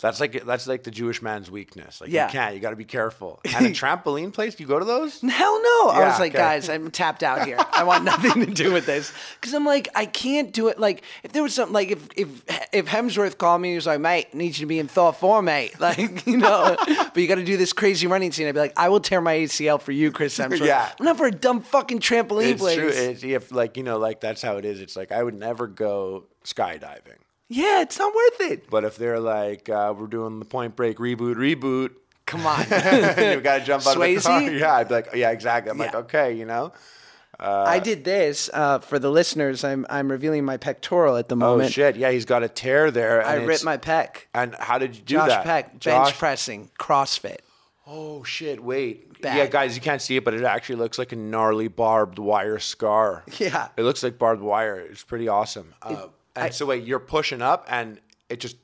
That's like that's like the Jewish man's weakness. Like Yeah. you can't. You got to be careful. And a trampoline place. Do you go to those? Hell no. I was like, okay. guys, I'm tapped out here. I want nothing to do with this. Because I'm like, I can't do it. Like, if there was something, like, if if if Hemsworth called me, he was like, mate, I need you to be in Thor 4, mate. Like, you know, but you got to do this crazy running scene. I'd be like, I will tear my ACL for you, Chris Hemsworth. Yeah. I'm not for a dumb fucking trampoline It's place. true. It's, if like you know, like that's how it is. It's like I would never go skydiving. Yeah, it's not worth it. But if they're like, uh, we're doing the Point Break reboot, reboot, Come on. you've got to jump out of the car. Yeah, I'd be like, yeah, exactly. I'm like, okay, you know. I did this uh, for the listeners. I'm I'm revealing my pectoral at the moment. Oh moment. shit, yeah, he's got a tear there. I ripped my pec. And how did you do Josh that? Peck, bench pressing, CrossFit. Oh shit, wait. Bad. Yeah, guys, you can't see it, but it actually looks like a gnarly barbed wire scar. Yeah. It looks like barbed wire. It's pretty awesome. Uh, and so wait, you're pushing up, and it just.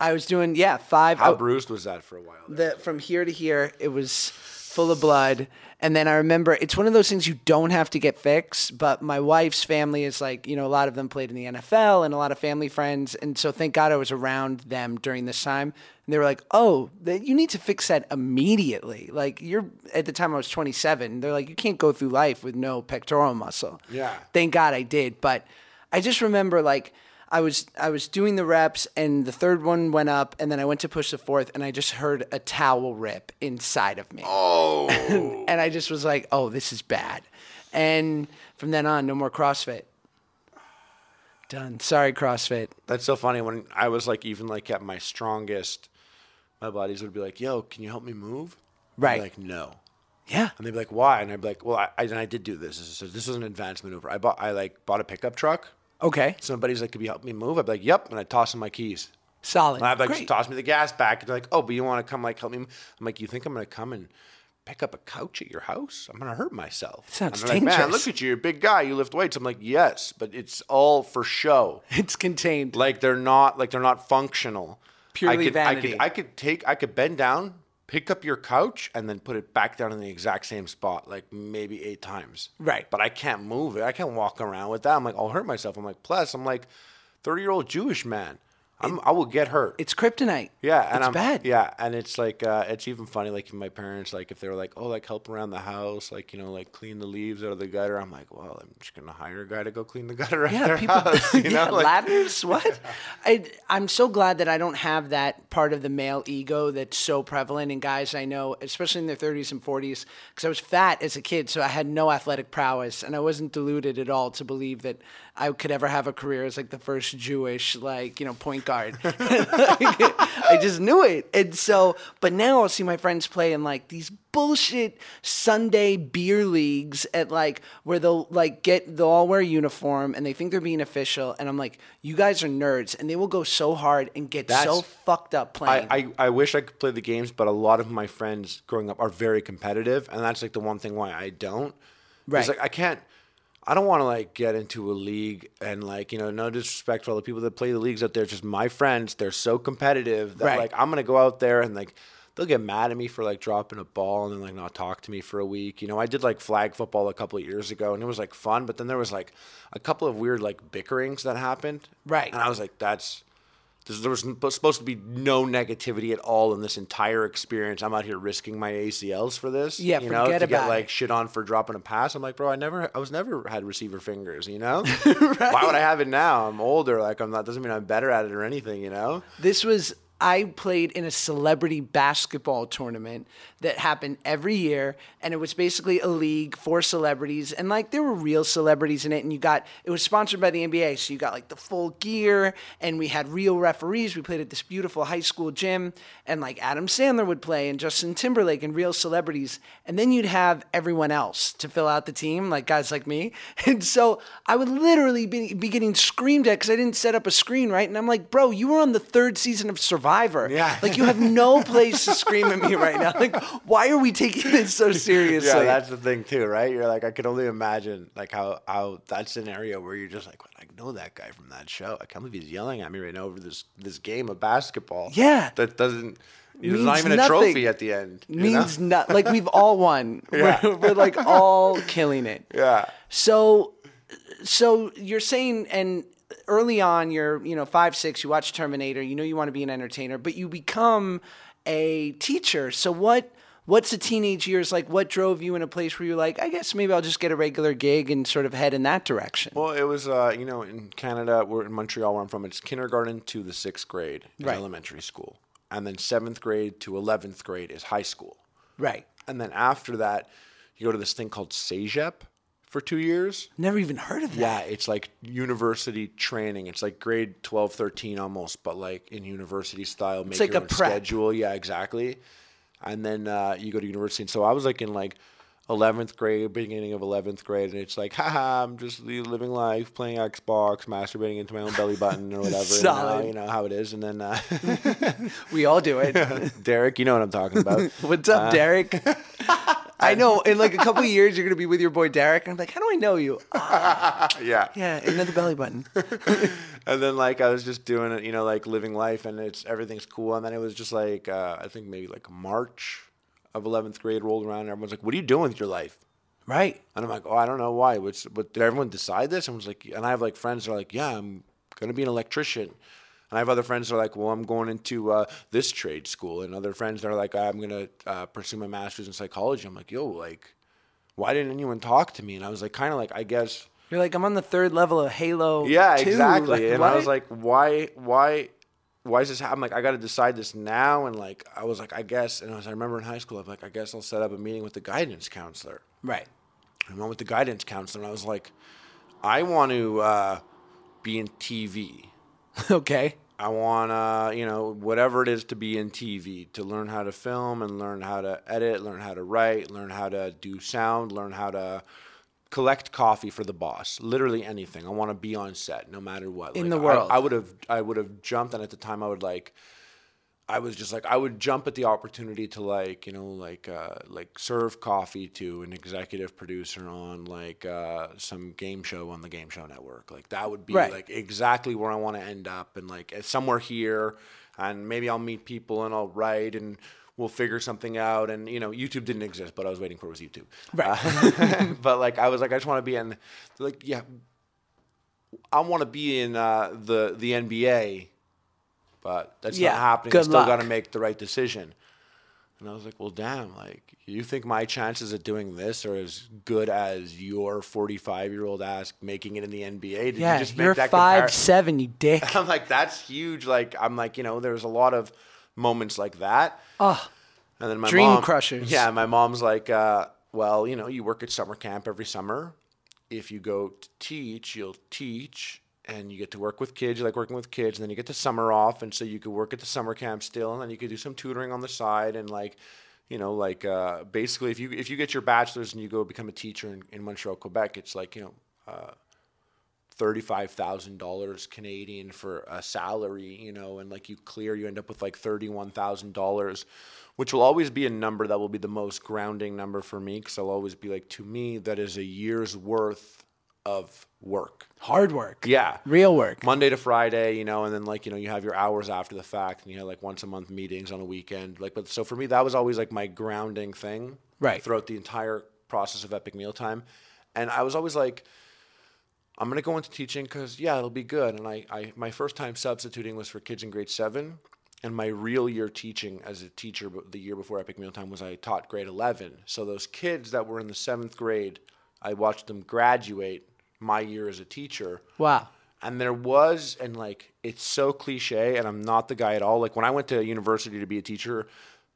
I was doing yeah five. How I- bruised was that for a while? there? the from here to here it was full of blood and then i remember it's one of those things you don't have to get fixed but my wife's family is like you know a lot of them played in the nfl and a lot of family friends and so thank god i was around them during this time and they were like oh you need to fix that immediately like you're at the time i was 27 they're like you can't go through life with no pectoral muscle Yeah. thank god i did but i just remember like I was I was doing the reps and the third one went up and then I went to push the fourth and I just heard a towel rip inside of me. oh, And I just was like, "Oh, this is bad." And from then on, no more CrossFit. Done. Sorry, CrossFit. that's so funny. When I was like even like at my strongest, my buddies would be like, "Yo, can you help me move?" Right. like, no. Yeah. And they'd be like, "Why?" And I'd be like, "Well, I, I and I did do this. This is, this is an advanced maneuver. I bought I like bought a pickup truck. Okay. Somebody's like, "Could you help me move?" I'd be like, "Yep." And I toss them my keys. Solid. And I'd like, Great. just toss me the gas back. And they're like, "Oh, but you want to come like help me?" I'm like, "You think I'm gonna come and pick up a couch at your house? I'm gonna hurt myself." Sounds and they're like, Man, look at you. You're a big guy. You lift weights. I'm like, "Yes, but it's all for show." It's contained. like they're not like they're not functional. Purely I could, vanity. I could I could take I could bend down, pick up your couch, and then put it back down in the exact same spot, like maybe eight times. Right. But I can't move it. I can't walk around with that. I'm like, I'll hurt myself. I'm like, plus, I'm like, thirty year old Jewish man. I'm, I will get hurt. It's kryptonite. Yeah, and it's I'm bad. Yeah, and it's like uh, it's even funny. Like my parents, like if they were like, "Oh, like help around the house, like you know, like clean the leaves out of the gutter." I'm like, "Well, I'm just gonna hire a guy to go clean the gutter Yeah, their people. house." You yeah, know, like, ladders. What? I, I'm so glad that I don't have that part of the male ego that's so prevalent in guys I know, especially in their 30s and 40s. Because I was fat as a kid, so I had no athletic prowess, and I wasn't deluded at all to believe that I could ever have a career as like the first Jewish, like you know, point guard. I just knew it, and so. But now I'll see my friends play in like these bullshit Sunday beer leagues at like where they'll like get they'll all wear a uniform and they think they're being official and I'm like you guys are nerds and they will go so hard and get so fucked up playing. I, I, I wish I could play the games, but a lot of my friends growing up are very competitive, and that's like the one thing why I don't. Right. It's like I can't. I don't want to like get into a league and like you know no disrespect for all the people that play the leagues out there. It's just my friends, they're so competitive that Right. like I'm gonna go out there and like they'll get mad at me for like dropping a ball and then like not talk to me for a week. You know, I did like flag football a couple of years ago and it was like fun, but then there was like a couple of weird like bickerings that happened. Right. And I was like, that's there was supposed to be no negativity at all in this entire experience. I'm out here risking my ACLs for this. Yeah, you know, forget to get like it. shit on for dropping a pass. I'm like, bro, I never, I was never had receiver fingers. You know, why would I have it now? I'm older. Like I'm not. Doesn't mean I'm better at it or anything. You know. This was I played in a celebrity basketball tournament that happened every year, and it was basically a league for celebrities, and like there were real celebrities in it, and you got it was sponsored by the NBA, so you got like the full gear, and we had real referees. We played at this beautiful high school gym, and like Adam Sandler would play, and Justin Timberlake, and real celebrities, and then you'd have everyone else to fill out the team, like guys like me, and so I would literally be, be getting screamed at because I didn't set up a screen right, and I'm like, bro, you were on the third season of Survivor. Yeah. Like you have no place to scream at me right now. Like, why are we taking this so seriously? Yeah, that's the thing too, right? You're like, I could only imagine like how how that scenario where you're just like, I know that guy from that show. I can't believe he's yelling at me right now over this this game of basketball. Yeah. that doesn't. There's not even a nothing. trophy at the end. means not like we've all won. Yeah. We're, we're like all killing it. Yeah. So, so you're saying, and early on, you're you know five six, you watch Terminator, you know you want to be an entertainer, but you become a teacher. So what? What's the teenage years like? What drove you in a place where you're like, I guess maybe I'll just get a regular gig and sort of head in that direction? Well, it was, uh, you know, in Canada, we're in Montreal, where I'm from. It's kindergarten to the sixth grade is Right. elementary school, and then seventh grade to eleventh grade is high school, right. and then after that, you go to this thing called CEGEP for two years. Never even heard of that. Yeah, it's like university training. It's like grade 12, 13 almost, but like in university style. Make like your a own prep. schedule. Yeah, exactly. And then uh, you go to university. And so I was like in like 11th grade, beginning of 11th grade, and it's like, haha, I'm just living life, playing Xbox, masturbating into my own belly button or whatever. you know, Solid. You know, how it is. And then uh, We all do it. Derek, you know what I'm talking about. What's up, Derek? I know. In like a couple of years, you're gonna be with your boy Derek, and I'm like, how do I know you? Ah, yeah. yeah, another belly button. and then like I was just doing it, you know, like living life, and it's everything's cool. And then it was just like uh, I think maybe like March of eleventh grade rolled around, and everyone's like, "What are you doing with your life?" Right. And I'm like, "Oh, I don't know why. What's but did everyone decide this?" And I was like, and I have like friends that are like, "Yeah, I'm gonna be an electrician." And I have other friends that are like, well, I'm going into uh, this trade school. And other friends that are like, I'm going to uh, pursue my master's in psychology. I'm like, yo, like, why didn't anyone talk to me? And I was like, kind of like, I guess, You're like, I'm on the third level of Halo. yeah, 2. exactly. Like, and I was like, why, why, why is this? hap- I'm like, I got to decide this now. And like, I was like, I guess. And as I remember in high school, I'm like, I guess I'll set up a meeting with the guidance counselor. right. I went with the guidance counselor, and I was like, I want to uh, be in TV. okay. I want to, you know, whatever it is to be in TV, to learn how to film and learn how to edit, learn how to write, learn how to do sound, learn how to collect coffee for the boss. Literally anything. I want to be on set, no matter what. In Like, the world. I, I would have, I would have jumped, and at the time, I would like. I was just like I would jump at the opportunity to like you know like uh, like serve coffee to an executive producer on like uh, some game show on the Game Show Network. Like that would be Right. like exactly where I want to end up, and like somewhere here, and maybe I'll meet people and I'll write and we'll figure something out. And you know YouTube didn't exist, but I was waiting for it was YouTube. Right. Uh, but like I was like I just want to be in like yeah I want to be in uh, the the NBA, but that's Yeah, not happening. I good still got to make the right decision. And I was like, well, damn, like you think my chances of doing this are as good as your 45 year old ass making it in the NBA? Did Yeah, you just make you're that five compar- seven, you dick. I'm like, that's huge. Like, I'm like, you know, there's a lot of moments like that. Oh, And then my Dream mom, crushers. Yeah, my mom's like, uh, well, you know, you work at summer camp every summer. If you go to teach, you'll teach, and you get to work with kids. You like working with kids, and then you get the summer off, and so you could work at the summer camp still, and then you could do some tutoring on the side, and like, you know, like uh, basically, if you if you get your bachelor's and you go become a teacher in, in Montreal, Quebec, it's like you know. Uh, thirty-five thousand dollars Canadian for a salary, you know, and like you clear, you end up with like thirty-one thousand dollars, which will always be a number that will be the most grounding number for me, because I'll always be like, to me, that is a year's worth of work. hard work. Yeah, Real work. Monday to Friday, you know, and then like you know you have your hours after the fact, and you have like once a month meetings on a weekend. Like, but so for me, that was always like my grounding thing, Right. Throughout the entire process of Epic Meal Time, and I was always like, I'm gonna go into teaching because yeah, it'll be good. And I, I, my first time substituting was for kids in grade seven, and my real year teaching as a teacher, the year before Epic Meal Time was I taught grade eleven. So those kids that were in the seventh grade, I watched them graduate my year as a teacher. Wow. And there was, and like, it's so cliche, and I'm not the guy at all. Like, when I went to university to be a teacher,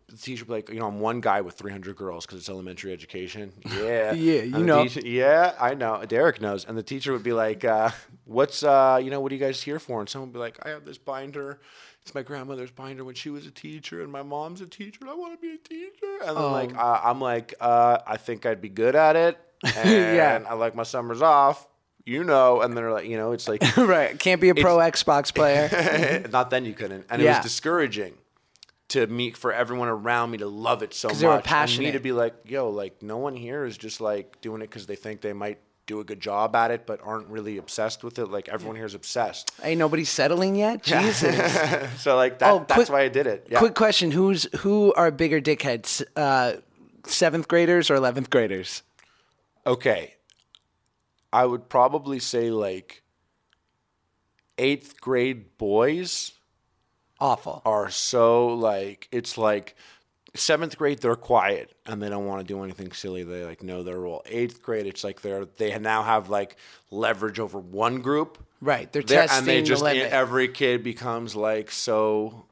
the teacher would be like, you know, I'm one guy with 300 girls because it's elementary education. Yeah. Yeah, you know. teacher- yeah, I know. Derek knows. And the teacher would be like, uh, what's, uh, you know, what are you guys here for? And someone would be like, I have this binder. It's my grandmother's binder when she was a teacher, and my mom's a teacher, and I want to be a teacher. And then, like, uh, I'm like, uh, I think I'd be good at it. And Yeah. I like my summers off. You know, and they're like, you know, it's like right. Can't be a pro Xbox player. not then you couldn't, and it was discouraging to me for everyone around me to love it so much, they were and me passionate. to be like, yo, like no one here is just like doing it because they think they might do a good job at it, but aren't really obsessed with it. Like everyone here is obsessed. Ain't nobody settling yet. Jesus. so like that, Oh, that's quick- why I did it. Yeah. Quick question: Who's who are bigger dickheads? Uh, seventh graders or eleventh graders? Okay. I would probably say like eighth grade boys Awful. are so like it's like seventh grade they're quiet and they don't want to do anything silly they like know their role eighth grade it's like they're they now have like leverage over one group Right. They're They're- testing and they just the limit. every kid becomes like so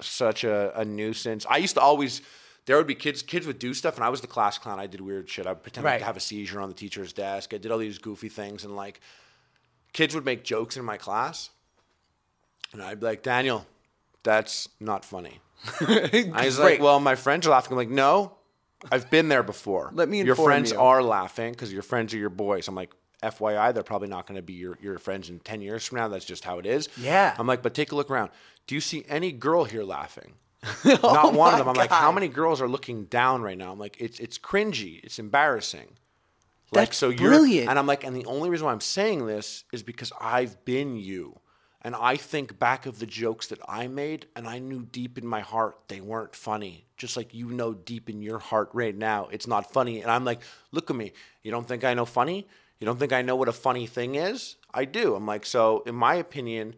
such a, a nuisance i used to always there would be kids kids would do stuff and i was the class clown i did weird shit i would pretend like Right. to have a seizure on the teacher's desk i did all these goofy things and like kids would make jokes in my class and i'd be like daniel that's not funny I was like, well, my friends are laughing. I'm like, no, I've been there before. Let me Your friends you. are laughing because your friends are your boys. I'm like, FYI, they're probably not going to be your, your friends in 10 years from now. That's just how it is. Yeah. I'm like, but take a look around. Do you see any girl here laughing? Not oh one of them. I'm like, how many girls are looking down right now? I'm like, it's it's cringy. It's embarrassing. Like That's so you're brilliant. and I'm like, and the only reason why I'm saying this is because I've been you. And I think back of the jokes that I made, and I knew deep in my heart they weren't funny. Just like you know deep in your heart right now, it's not funny. And I'm like, look at me. You don't think I know funny? You don't think I know what a funny thing is? I do. I'm like, so in my opinion,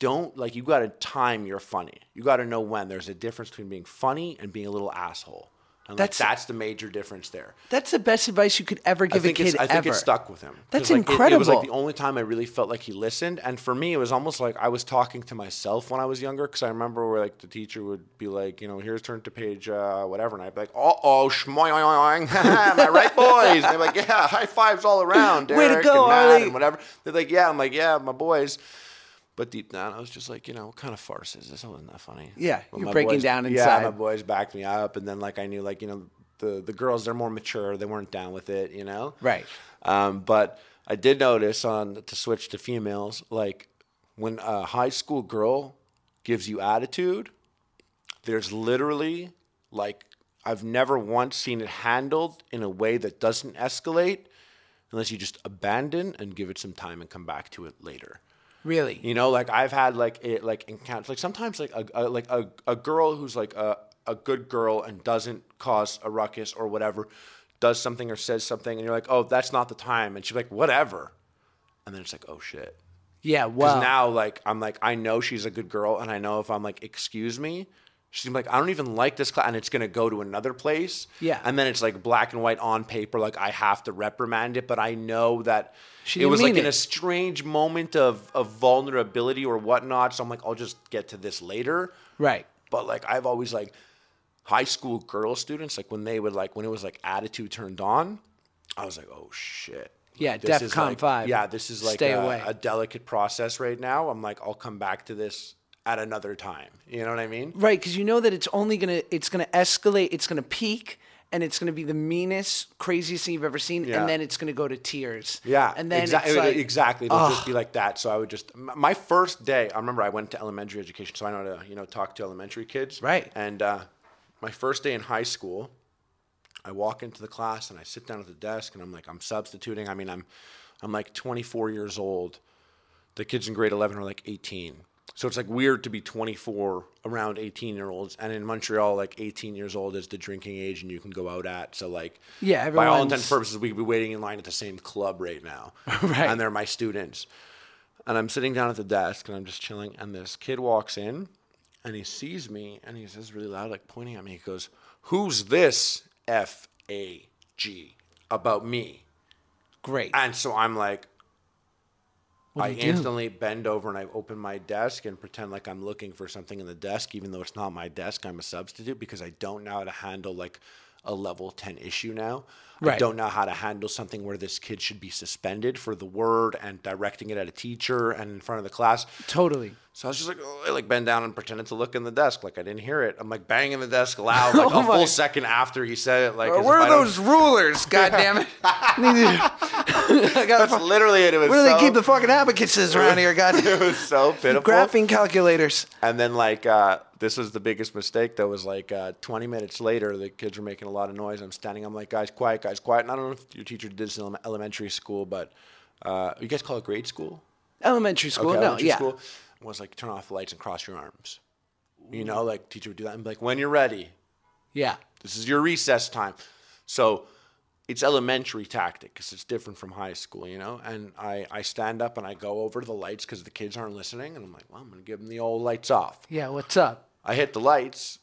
don't like you got to time your funny. You got to know when. There's a difference between being funny and being a little asshole. And like, That's- that's the major difference there. That's the best advice you could ever give a kid I think ever. it stuck with him. That's like, it- It, was like the only time I really felt like he listened. And for me, it was almost like I was talking to myself when I was younger. Because I remember where like the teacher would be like, you know, here's turn to page uh, whatever, and I'd be like, uh oh, shmoing, am I right, boys? And they're like, yeah, high fives all around, Way to go, and and whatever. They're like, yeah, I'm like, yeah, my boys. But deep down, I was just like, you know, what kind of farce is this? That wasn't that funny. Yeah, you're breaking boys- down Yeah, inside. my boys backed me up, and then like I knew, like you know, the the girls they're more mature. They weren't down with it, you know. Right. Um, but I did notice on to switch to females, like when a high school girl gives you attitude, there's literally like I've never once seen it handled in a way that doesn't escalate unless you just abandon and give it some time and come back to it later. Really? You know, like I've had like it like encounters like sometimes like a, a like a, a girl who's like a, a good girl and doesn't cause a ruckus or whatever, does something or says something and you're like, oh, that's not the time, and she's like, whatever, and then it's like, oh shit, Yeah. Well, now like I'm like I know she's a good girl and I know if I'm like excuse me. She's like, I don't even like this class, and it's gonna go to another place. Yeah. and then it's like black and white on paper, like I have to reprimand it, but I know that She it was like mean in a strange moment of, of vulnerability or whatnot. So I'm like, I'll just get to this later. right. But like, I've always like high school girl students, like when they would like, when it was like attitude turned on, I was like, oh shit. Yeah, This is DEFCON like- 5. Yeah, this is like Stay a, away. a delicate process right now. I'm like, I'll come back to this at another time. You know what I mean? Right, because you know that it's only gonna it's gonna escalate, it's gonna peak, and it's gonna be the meanest, craziest thing you've ever seen, Yeah. and then it's gonna go to tears. Yeah, and then exactly. it's like, exactly. It'll just be like that. So I would just my first day. I remember I went to elementary education, so I know to you know talk to elementary kids. Right. And uh, my first day in high school, I walk into the class and I sit down at the desk and I'm like I'm substituting. I mean I'm I'm like 24 years old. The kids in grade 11 are like 18. So it's like weird to be 24 around 18 year olds, and in Montreal, like 18 years old is the drinking age, and you can go out at. So like, Yeah, by all intents and purposes, we could be waiting in line at the same club right now, Right. And they're my students, and I'm sitting down at the desk and I'm just chilling, and this kid walks in, and he sees me, and he says really loud, like pointing at me, he goes, "Who's this F A G about me?" great. And so I'm like, What I do? instantly bend over and I open my desk and pretend like I'm looking for something in the desk, even though it's not my desk. I'm a substitute because I don't know how to handle like a level 10 issue now. I don't know how to handle something where this kid should be suspended for the word and directing it at a teacher and in front of the class. Totally. So I was just like, oh, I like bend down and pretended to look in the desk like I didn't hear it. I'm like banging the desk loud, like Oh a full second after he said it. Like, Where are those rulers? God damn it! I That's literally it. It was Where do they keep the fucking abacuses around here? God, It was so pitiful. graphing calculators. And then like uh, this was the biggest mistake though was like uh, 20 minutes later the kids were making a lot of noise. I'm standing. I'm like guys, quiet, guys, quiet. And I don't know if your teacher did this in elementary school, but uh, you guys call it grade school? Elementary school, Okay, no, elementary yeah. school was like turn off the lights and cross your arms. You know, like teacher would do that and be like, when you're ready, Yeah. this is your recess time. So it's elementary tactic because it's different from high school, you know. And I, I stand up and I go over to the lights because the kids aren't listening, and I'm like, well, I'm gonna give them the old lights off. Yeah, what's up? I hit the lights,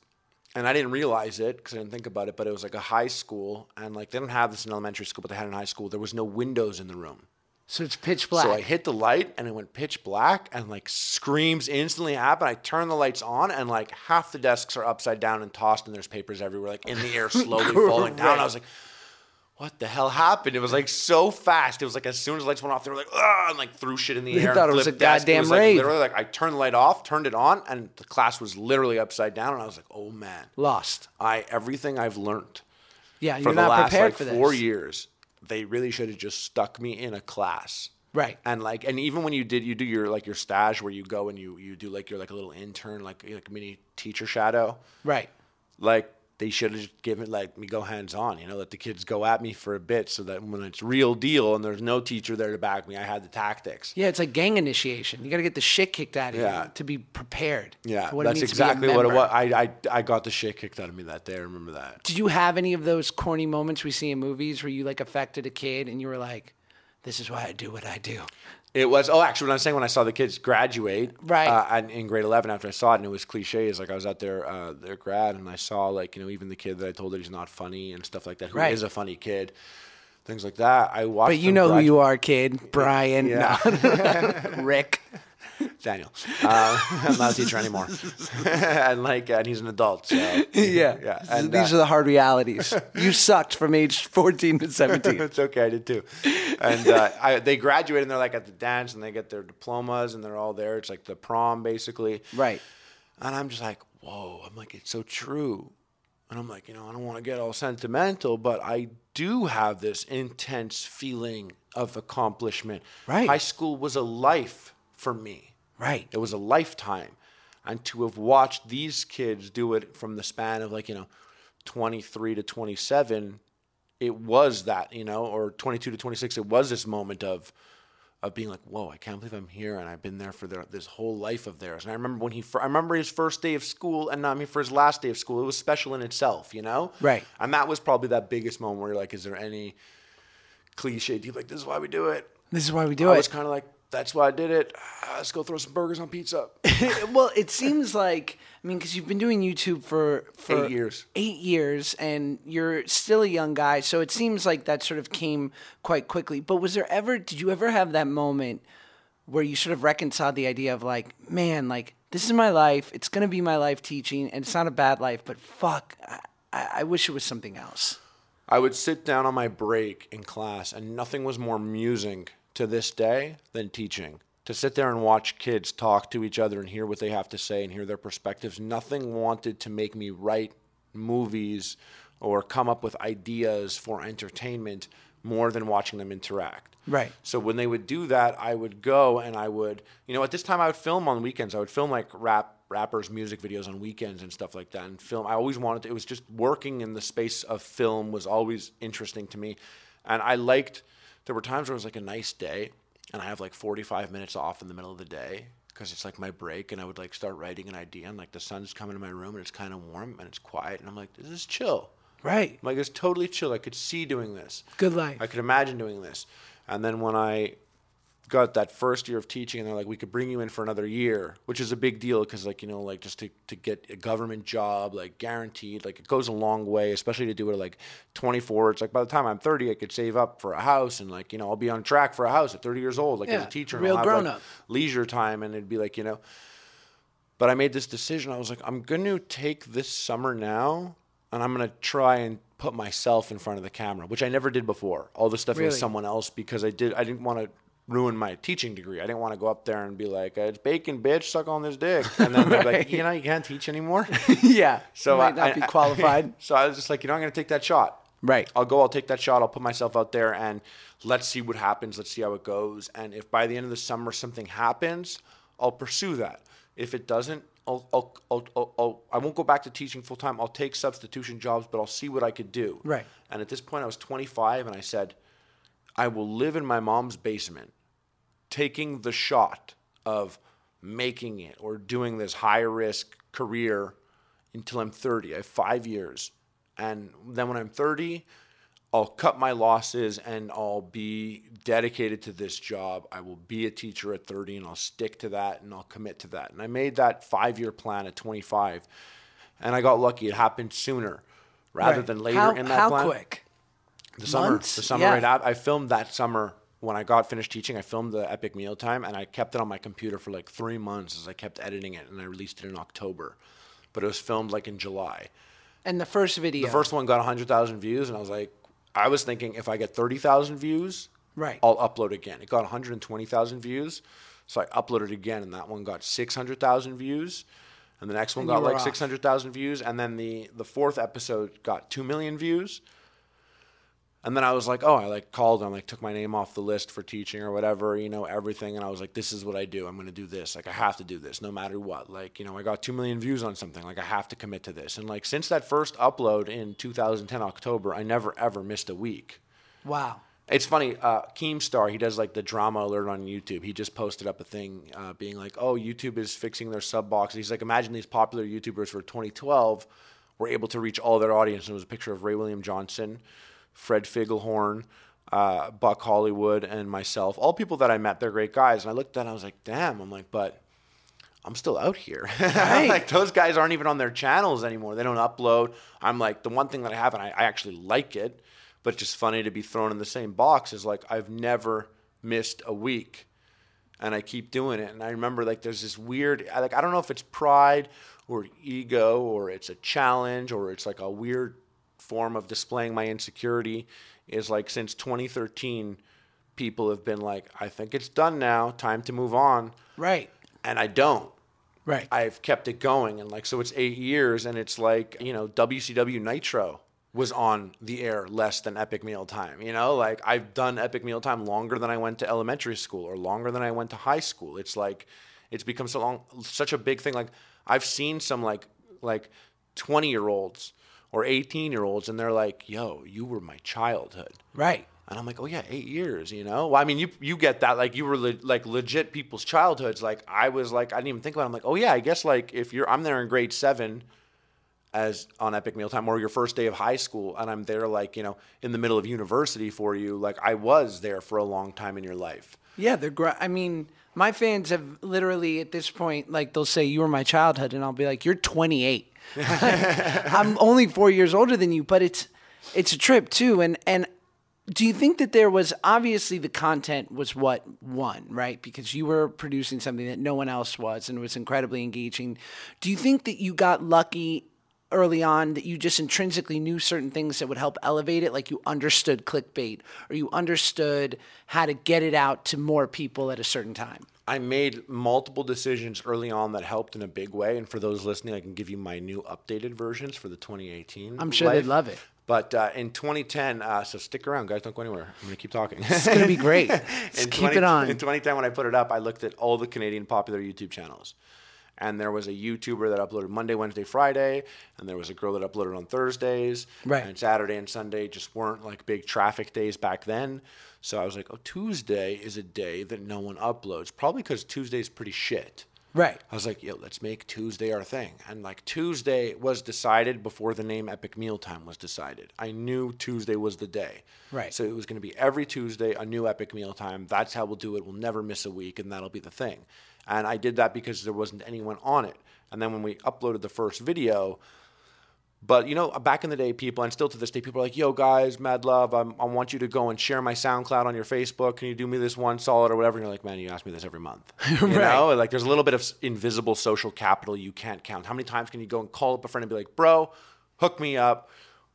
and I didn't realize it because I didn't think about it. But it was like a high school, and like they don't have this in elementary school, but they had it in high school. There was no windows in the room. So it's pitch black. So I hit the light and it went pitch black and like screams instantly happen. I turn the lights on and like half the desks are upside down and tossed and there's papers everywhere, like in the air, slowly falling down. I was like, what the hell happened? It was like so fast. It was like as soon as the lights went off, they were like, ah, and like threw shit in the They air. thought it was a desks. goddamn was, like, rave. Literally, like I turned the light off, turned it on, and the class was literally upside down. And I was like, oh man, Lost. I everything I've learned Yeah, you're not last prepared like for this. four years, they really should have just stuck me in a class Right. And like, and even when you did, you do your like your stage where you go and you you do like your like a little intern, like like mini teacher shadow. Right. Like they should have just given like me go hands on, you know, let the kids go at me for a bit, so that when it's real deal and there's no teacher there to back me, I had the tactics. Yeah, it's like gang initiation. You got to get the shit kicked out of Yeah. you to be prepared. Yeah, that's means to be a exactly what it was. I, I I got the shit kicked out of me that day. I remember that. Did you have any of those corny moments we see in movies where you like affected a kid and you were like, "This is why I do what I do." It was oh actually when I was saying when I saw the kids graduate Right. uh, and in grade eleven after I saw it and it was cliche is like I was at their uh, their grad and I saw like you know even the kid that I told that he's not funny and stuff like that who is Right. a funny kid things like that I watched But you know who you are, kid. Brian. Yeah. Rick. Daniel uh, I'm not a teacher anymore and like and he's an adult so Yeah. yeah These- and, These uh, are the hard realities. You sucked from age 14 to 17. it's okay. I did too. And uh, I, they graduate and they're like at the dance and they get their diplomas and they're all there. It's like the prom basically. right. And I'm just like, whoa. I'm like, it's so true. And I'm like, you know, I don't want to get all sentimental, but I do have this intense feeling of accomplishment. Right. High school was a life for me. Right. It was a lifetime. And to have watched these kids do it from the span of like, you know, 23 to 27, it was that, you know, or 22 to 26, it was this moment of, of being like, whoa, I can't believe I'm here and I've been there for their, this whole life of theirs. And I remember when he, fir- I remember his first day of school and I mean for his last day of school, it was special in itself, you know? Right. And that was probably that biggest moment where you're like, is there any cliche? Do you like, this is why we do it? This is why we do it. I it. was kind of like, that's why I did it. Ah, Let's go throw some burgers on pizza. well, it seems like I mean, because you've been doing YouTube for for Eight years. eight years, and you're still a young guy. So it seems like that sort of came quite quickly. But was there ever? Did you ever have that moment where you sort of reconciled the idea of like, man, like this is my life. It's gonna be my life teaching, and it's not a bad life. But fuck, I, I wish it was something else. I would sit down on my break in class, and nothing was more amusing to this day than teaching. To sit there and watch kids talk to each other and hear what they have to say and hear their perspectives. Nothing wanted to make me write movies or come up with ideas for entertainment more than watching them interact. Right. So when they would do that, I would go and I would, you know, at this time I would film on weekends. I would film like rap rappers music videos on weekends and stuff like that and film. I always wanted to, it was just working in the space of film was always interesting to me. And I liked there were times where it was like a nice day and I have like 45 minutes off in the middle of the day because it's like my break and I would like start writing an idea and like the sun's coming in my room and it's kind of warm and it's quiet and I'm like this is chill. Right. Like it's totally chill. I could see doing this. Good life. I could imagine doing this. And then when I got that first year of teaching, and they're like, we could bring you in for another year, which is a big deal because, like, you know, like just to, to get a government job, like guaranteed, like it goes a long way, especially to do it at like 24. It's like by the time I'm 30, I could save up for a house and, like, you know, I'll be on track for a house at 30 years old, like as a teacher. real have, like, grown-up. leisure time, and it'd be like, you know, but I made this decision. I was like, I'm going to take this summer now and I'm going to try and put myself in front of the camera, which I never did before. All the stuff Really? was someone else because I did I didn't want to ruin my teaching degree. I didn't want to go up there and be like, "It's bacon, bitch, suck on this dick." And then they're like, "You know, you can't teach anymore." yeah. So you might I- not be I- qualified. so I was just like, "You know, I'm going to take that shot." Right. I'll go, I'll take that shot, I'll put myself out there and let's see what happens, let's see how it goes. And if by the end of the summer something happens, I'll pursue that. If it doesn't, I'll, I'll, I'll, I'll I won't go back to teaching full time. I'll take substitution jobs, but I'll see what I could do. Right. And at this point, I was 25 and I said, I will live in my mom's basement, taking the shot of making it or doing this high risk career until I'm 30. I have five years. And then when I'm 30, I'll cut my losses and I'll be dedicated to this job. I will be a teacher at 30 and I'll stick to that and I'll commit to that. And I made that five year plan at 25. And I got lucky. It happened sooner rather Right. than later how, in that how plan. quick? The summer, Months? the summer Yeah. right out. I filmed that summer when I got finished teaching. I filmed the epic meal time, and I kept it on my computer for like three months as I kept editing it, and I released it in October. But it was filmed like in July. And the first video. The first one got hundred thousand views, and I was like, I was thinking if I get thirty thousand views, Right. I'll upload again. It got one hundred and twenty thousand views, so I uploaded again, and that one got six hundred thousand views. And the next one And got like six hundred thousand views, and then the the fourth episode got two million views. And then I was like, oh, I like called and like took my name off the list for teaching or whatever, you know, everything. And I was like, this is what I do. I'm going to do this. Like, I have to do this no matter what. Like, you know, I got 2 million views on something. Like, I have to commit to this. And like, since that first upload in 2010 October, I never ever missed a week. Wow. It's funny, uh, Keemstar, he does like the drama alert on YouTube. He just posted up a thing uh, being like, oh, YouTube is fixing their sub box. He's like, imagine these popular YouTubers for 2012 were able to reach all their audience. And it was a picture of Ray William Johnson, Fred Figglehorn, uh, Buck Hollywood, and myself. All people that I met, they're great guys. And I looked at and I was like, damn. I'm like, but I'm still out here. Right. like those guys aren't even on their channels anymore. They don't upload. I'm like the one thing that I have, and I, I actually like it, but it's just funny to be thrown in the same box. Is like I've never missed a week, and I keep doing it. And I remember like there's this weird, like I don't know if it's pride or ego or it's a challenge or it's like a weird form of displaying my insecurity. Is like since 2013, people have been like, I think it's done now, time to move on, Right. and I don't. Right. I've kept it going, and like so, it's eight years, and it's like you know, WCW Nitro was on the air less than Epic Meal Time. You know, like I've done Epic Meal Time longer than I went to elementary school or longer than I went to high school. It's like it's become so long, such a big thing. Like I've seen some like like twenty year olds or eighteen year olds, and they're like, "Yo, you were my childhood." right. And I'm like, oh yeah, eight years, you know. Well, I mean, you you get that, like you were le- like legit people's childhoods. Like I was like, I didn't even think about. it. I'm like, oh yeah, I guess like if you're, I'm there in grade seven, as on Epic Meal Time, or your first day of high school, and I'm there like you know in the middle of university for you. Like I was there for a long time in your life. Yeah, they're great. I mean, my fans have literally at this point, like, they'll say, You were my childhood. And I'll be like, You're 28. I'm only four years older than you, but it's it's a trip too. And and do you think that there was obviously the content was what won, right? Because you were producing something that no one else was and it was incredibly engaging. Do you think that you got lucky early on that you just intrinsically knew certain things that would help elevate it like you understood clickbait or you understood how to get it out to more people at a certain time? I made multiple decisions early on that helped in a big way. And for those listening, I can give you my new updated versions for the 2018. I'm sure they'd love it. But uh, in 2010, uh, so stick around, guys. Don't go anywhere. I'm going to keep talking. It's going to be great. keep it on. In 2010, when I put it up, I looked at all the Canadian popular YouTube channels. And there was a YouTuber that uploaded Monday, Wednesday, Friday. And there was a girl that uploaded on Thursdays. Right. And Saturday and Sunday just weren't like big traffic days back then. So I was like, oh, Tuesday is a day that no one uploads. Probably because Tuesday's pretty shit. Right. I was like, yo, let's make Tuesday our thing. And like Tuesday was decided before the name Epic Meal Time was decided. I knew Tuesday was the day. Right. So it was going to be every Tuesday, a new Epic Meal Time. That's how we'll do it. We'll never miss a week, and that'll be the thing. And I did that because there wasn't anyone on it. And then when we uploaded the first video, but you know, back in the day, people, and still to this day, people are like, "Yo, guys, mad love. I'm, I want you to go and share my SoundCloud on your Facebook. Can you do me this one solid or whatever?" And you're like, "Man, you ask me this every month." You Right. know, like there's a little bit of invisible social capital you can't count. How many times can you go and call up a friend and be like, "Bro, hook me up."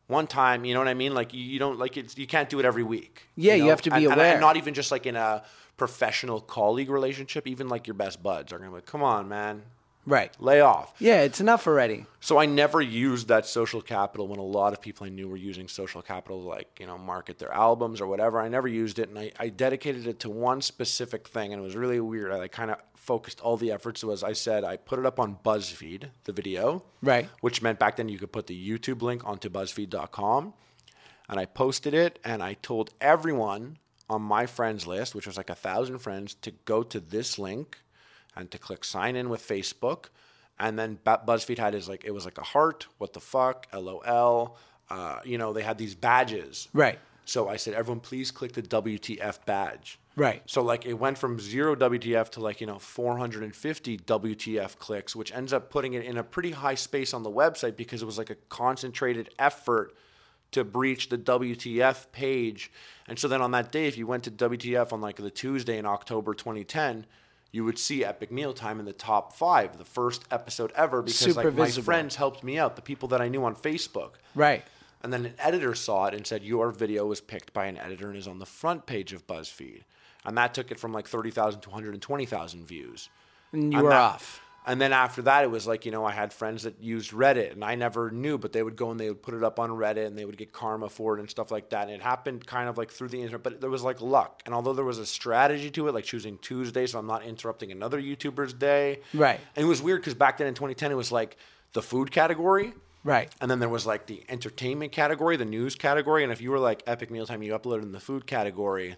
One time, you know what I mean? Like you, you don't like it's you can't do it every week. Yeah, you know? have to be And- and- aware. and not even just like in a professional colleague relationship. Even like your best buds are gonna be like, "Come on, man, Right. lay off." Yeah, it's enough already. So I never used that social capital when a lot of people I knew were using social capital to like, you know, market their albums or whatever. I never used it and I, I dedicated it to one specific thing and it was really weird. I like kind of focused all the efforts was I said I put it up on BuzzFeed, the video. Right. Which meant back then you could put the YouTube link onto BuzzFeed.com. And I posted it and I told everyone on my friends list, which was like a thousand friends, to go to this link and to click sign in with Facebook. And then BuzzFeed had his like it was like a heart, what the fuck, LOL. Uh, you know, they had these badges. Right. So I said, everyone, please click the WTF badge. Right. So like it went from zero WTF to like you know 450 WTF clicks, which ends up putting it in a pretty high space on the website because it was like a concentrated effort to breach the WTF page. And so then on that day, if you went to WTF on like the Tuesday in October 2010, you would see Epic Meal Time in the top five, the first episode ever, because Super like my friends helped me out, the people that I knew on Facebook. Right. And then an editor saw it and said, Your video was picked by an editor and is on the front page of BuzzFeed. And that took it from like 30,000 to 120,000 views. And you And were that- off. And then after that, it was like, you know, I had friends that used Reddit and I never knew, but they would go and they would put it up on Reddit and they would get karma for it and stuff like that. And it happened kind of like through the internet, but there was like luck. And although there was a strategy to it, like choosing Tuesday, so I'm not interrupting another YouTuber's day. Right. And it was weird because back then in 2010, it was like the food category. Right. And then there was like the entertainment category, the news category. And if you were like Epic Meal Time, you uploaded in the food category.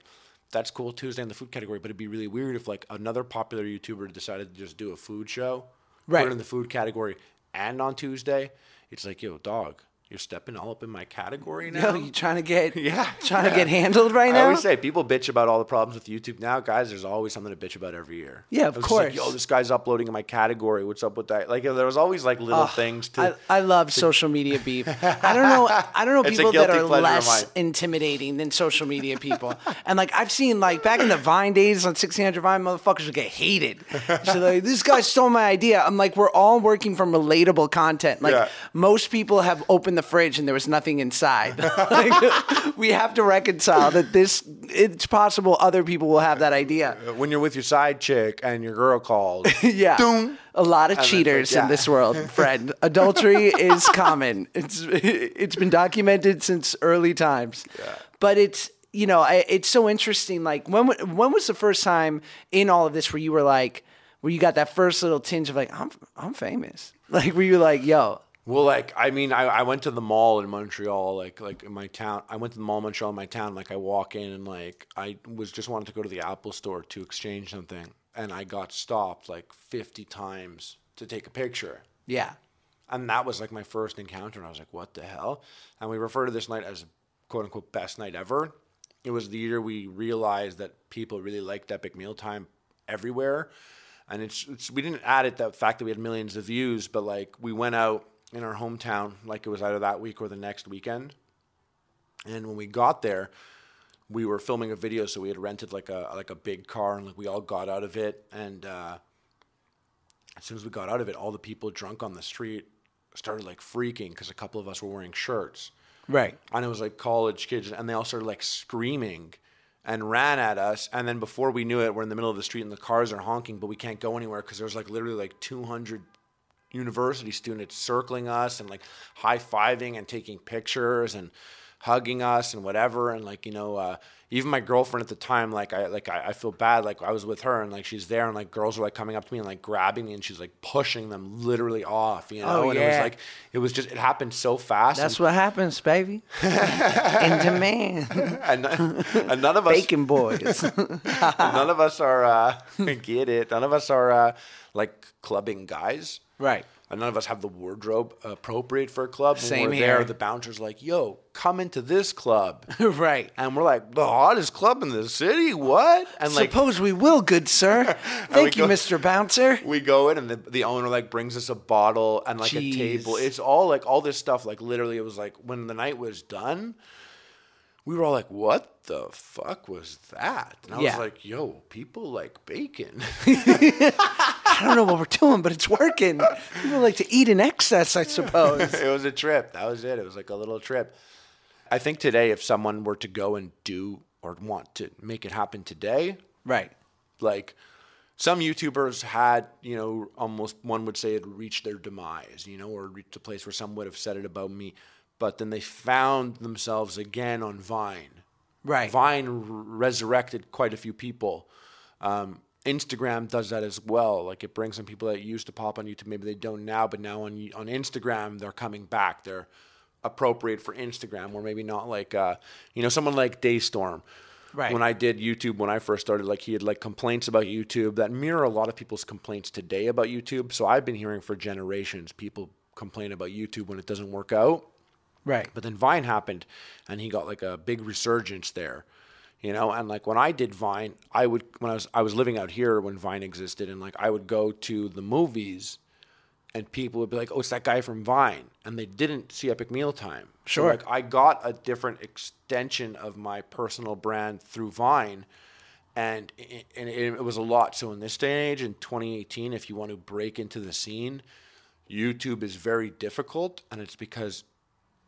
That's cool Tuesday in the food category, but it'd be really weird if like another popular YouTuber decided to just do a food show, Right. in the food category, and on Tuesday, it's like, yo, dog, you're stepping all up in my category now. Yo, you trying to get Yeah, trying to get handled right I now? I always say people bitch about all the problems with YouTube now, guys. There's always something to bitch about every year. Yeah, of just like, course. Yo, this guy's uploading in my category. What's up with that? Like there was always like little Ugh, things to. I, I love social media beef. I don't know. I don't know people that are less intimidating than social media people. and like I've seen like back in the Vine days on 1600 Vine, motherfuckers would get hated. So like this guy stole my idea. I'm like, we're all working from relatable content. Like Yeah. most people have opened the fridge and there was nothing inside. Like, we have to reconcile that this. It's possible other people will have that idea. Uh, when you're with your side chick and your girl calls. yeah. Doom. A lot of And cheaters like, yeah. in this world, friend. Adultery is common. It's it's been documented since early times. Yeah. But it's you know I, it's so interesting. Like when when was the first time in all of this where you were like where you got that first little tinge of like I'm I'm famous. Like were you like yo Well, like I mean, I, I went to the mall in Montreal, like like in my town. I went to the mall in Montreal in my town. Like I walk in and like I was just wanted to go to the Apple store to exchange something, and I got stopped like fifty times to take a picture. yeah And that was like my first encounter, and I was like, "What the hell?" And we refer to this night as "quote unquote" best night ever. It was the year we realized that people really liked Epic Meal Time everywhere, and it's, it's we didn't add it the fact that we had millions of views, but like we went out in our hometown, like it was either that week or the next weekend, and when we got there, we were filming a video, so we had rented like a like a big car, and like we all got out of it, and. uh as soon as we got out of it, all the people drunk on the street started like freaking because a couple of us were wearing shirts. right And it was like college kids, and they all started like screaming and ran at us. And then before we knew it, we're in the middle of the street and the cars are honking, but we can't go anywhere because there's like literally like 200 university students circling us and like high fiving and taking pictures and hugging us and whatever. And like, you know, uh, even my girlfriend at the time, like I like I, I feel bad. Like I was with her and like she's there and like girls were like coming up to me and like grabbing me and she's like pushing them literally off, you know. Oh, and it was like it was just it happened so fast. that's and, what happens baby in demand and, and none of us bacon boys none of us are uh, get it. None of us are uh, like clubbing guys. Right And none of us have the wardrobe appropriate for a club. When Same we're here. there, the bouncer's like, "Yo, come into this club," right and we're like, "The hottest club in the city? What?" And like, Suppose we will, good sir. Thank you, go- Mr. Bouncer. we go in, and the, the owner like brings us a bottle and like Jeez. a table. It's all like all this stuff. Like literally, it was like when the night was done, we were all like, "What the fuck was that?" And I Yeah. was like, "Yo, people like bacon." I don't know what we're doing, but it's working. People like to eat in excess, I suppose. it was a trip. That was it. It was like a little trip. I think today, if someone were to go and do or want to make it happen today, right. like some YouTubers had, you know, almost one would say had reached their demise, you know, or reached a place where some would have said it about me, but then they found themselves again on Vine. Right. Vine r- resurrected quite a few people. Um, Instagram does that as well. Like it brings some people that used to pop on YouTube, maybe they don't now, but now on on Instagram they're coming back. They're appropriate for Instagram, or maybe not like uh, you know someone like DeStorm. Right. When I did YouTube when I first started, like he had like complaints about YouTube that mirror a lot of people's complaints today about YouTube. So I've been hearing for generations people complain about YouTube when it doesn't work out. Right. But then Vine happened, and he got like a big resurgence there, you know. And like when I did Vine, I would when I was I was living out here when Vine existed, and like I would go to the movies, and people would be like, "Oh, it's that guy from Vine," and they didn't see Epic Meal Time. So Sure. like I got a different extension of my personal brand through Vine. And it, and it, it was a lot. So in this day and age, in 2018, if you want to break into the scene, YouTube is very difficult, and it's because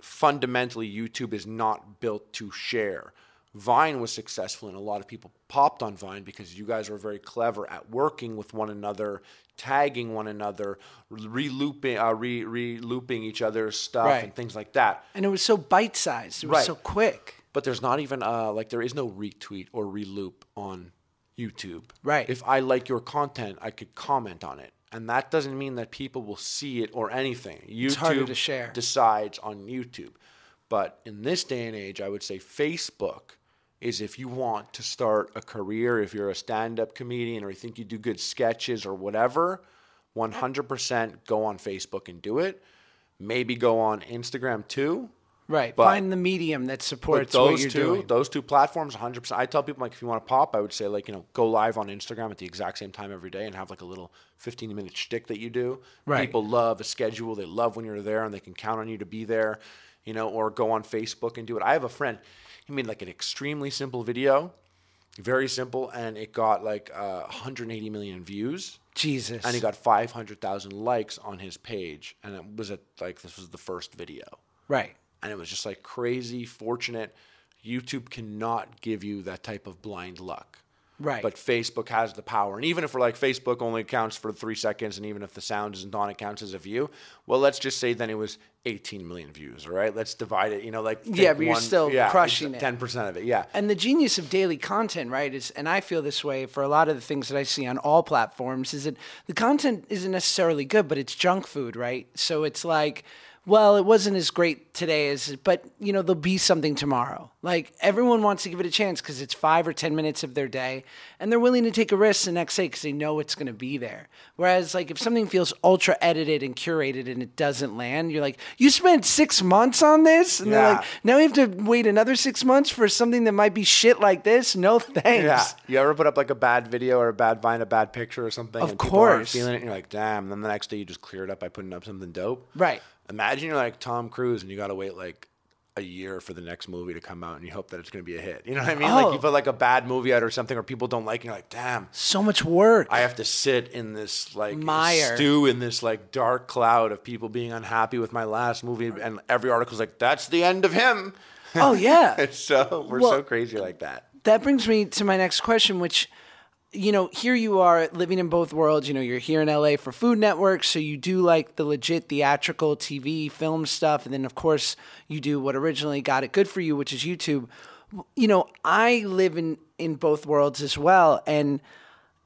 fundamentally YouTube is not built to share. Vine was successful and a lot of people popped on Vine because you guys were very clever at working with one another, tagging one another, re-looping, uh, re- re-looping each other's stuff Right. and things like that. And it was so bite sized. It was Right. so quick. But there's not even uh, like there is no retweet or reloop on YouTube. Right. If I like your content, I could comment on it, and that doesn't mean that people will see it or anything. YouTube harder to share. decides on YouTube. But in this day and age, I would say Facebook is if you want to start a career, if you're a stand-up comedian or you think you do good sketches or whatever, 100% go on Facebook and do it. Maybe go on Instagram too. Right. But- Find the medium that supports what those two, doing. those two platforms, 100%. I tell people like if you want to pop, I would say like you know go live on Instagram at the exact same time every day and have like a little 15 minute shtick that you do. Right. People love a schedule. They love when you're there and they can count on you to be there. You know, or go on Facebook and do it. I have a friend. He made like an extremely simple video, very simple, and it got like uh, 180 million views Jesus. and he got 500,000 likes on his page and it was at like this was the first video right. And it was just like crazy fortunate youtube cannot give you that type of blind luck Right. but facebook has the power and even if we're like facebook only counts for three seconds and even if the sound isn't on it counts as a view well let's just say then it was 18 million views all right let's divide it you know like Yeah, but you're still crushing it. 10% of it yeah And the genius of daily content, right, is, and I feel this way for a lot of the things that I see on all platforms, is that the content isn't necessarily good, but it's junk food, right? So it's like, well, it wasn't as great today as, but you know, there'll be something tomorrow. Like everyone wants to give it a chance because it's five or ten minutes of their day, and they're willing to take a risk the next day because they know it's going to be there. Whereas, like, if something feels ultra edited and curated and it doesn't land, you're like, you spent six months on this, and they're like, now we have to wait another six months for something that might be shit like this. No thanks. Yeah. You ever put up like a bad video or a bad vine, a bad picture or something? Of and people aren't course. feeling it, and you're like, damn. And then the next day you just clear it up by putting up something dope. Right. Imagine you're like Tom Cruise and you got to wait like a year for the next movie to come out and you hope that it's going to be a hit. You know what I mean? Like Oh. you put like a bad movie out or something or people don't like it, and you're like, damn. So much work. I have to sit in this like Mire. stew in this like dark cloud of people being unhappy with my last movie, and every article's like, "That's the end of him." oh yeah. So we're Well- so crazy like that. that brings me to my next question, which, you know, here you are living in both worlds. You know, you're here in LA for Food Network, so you do like the legit theatrical TV, film stuff, and then of course you do what originally got it good for you, which is YouTube. You know, I live in in both worlds as well, and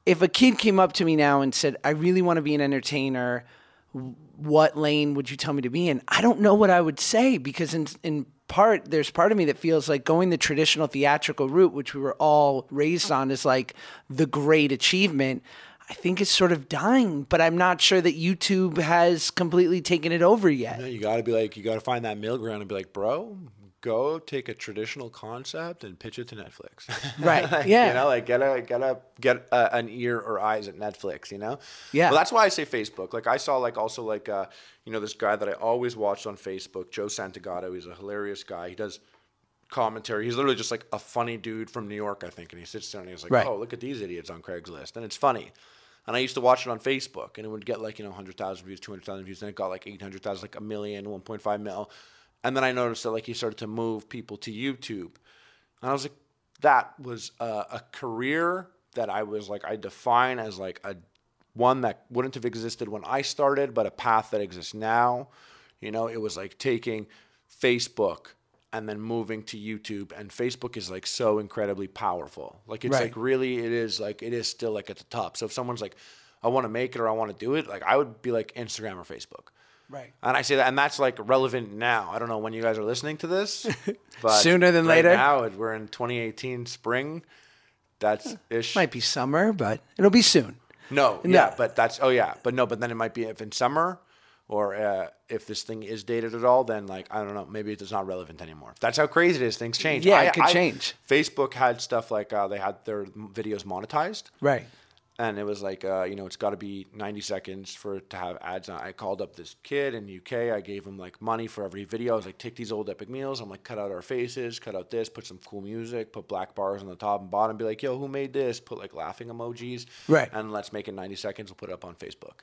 if a kid came up to me now and said, "I really want to be an entertainer," what lane would you tell me to be in? I don't know what I would say because in in part there's part of me that feels like going the traditional theatrical route, which we were all raised on, is like the great achievement. I think it's sort of dying, but I'm not sure that YouTube has completely taken it over yet. You got to be like, you got to find that middle ground and be like, bro, go take a traditional concept and pitch it to Netflix. Right, Like, yeah. You know, like get a get a get a, an ear or eyes at Netflix. You know. Yeah. Well, that's why I say Facebook. Like I saw like also like uh you know this guy that I always watched on Facebook, Joe Santagato. He's a hilarious guy. He does commentary. He's literally just like a funny dude from New York, I think. And he sits down and he's like, Right. "Oh, look at these idiots on Craigslist," and it's funny. And I used to watch it on Facebook, and it would get like you know 100,000 views, 200,000 views, and it got like 800,000, like a million, 1.5 mil. And then I noticed that like he started to move people to YouTube, and I was like, that was a, a career that I was like I define as like a one that wouldn't have existed when I started, but a path that exists now. You know, it was like taking Facebook and then moving to YouTube, and Facebook is like so incredibly powerful. Like it's Right. like really, it is like it is still like at the top. So if someone's like, I want to make it or I want to do it, like I would be like Instagram or Facebook. Right. And I say that, and that's like relevant now. I don't know when you guys are listening to this, but Sooner than right later. Now we're in 2018 spring. That's ish. Might be summer, but it'll be soon. No, No. yeah, but that's oh yeah, but no, but then it might be if in summer, or uh, if this thing is dated at all, then like I don't know, maybe it's not relevant anymore. That's how crazy it is. Things change. Yeah, I- it could I- change. Facebook had stuff like uh, they had their videos monetized, Right. And it was like uh, you know it's got to be 90 seconds for it to have ads on. I called up this kid in UK. I gave him like money for every video. I was like, take these old epic meals. I'm like, cut out our faces, cut out this, put some cool music, put black bars on the top and bottom. Be like, yo, who made this? Put like laughing emojis. Right. And let's make it 90 seconds. We'll put it up on Facebook.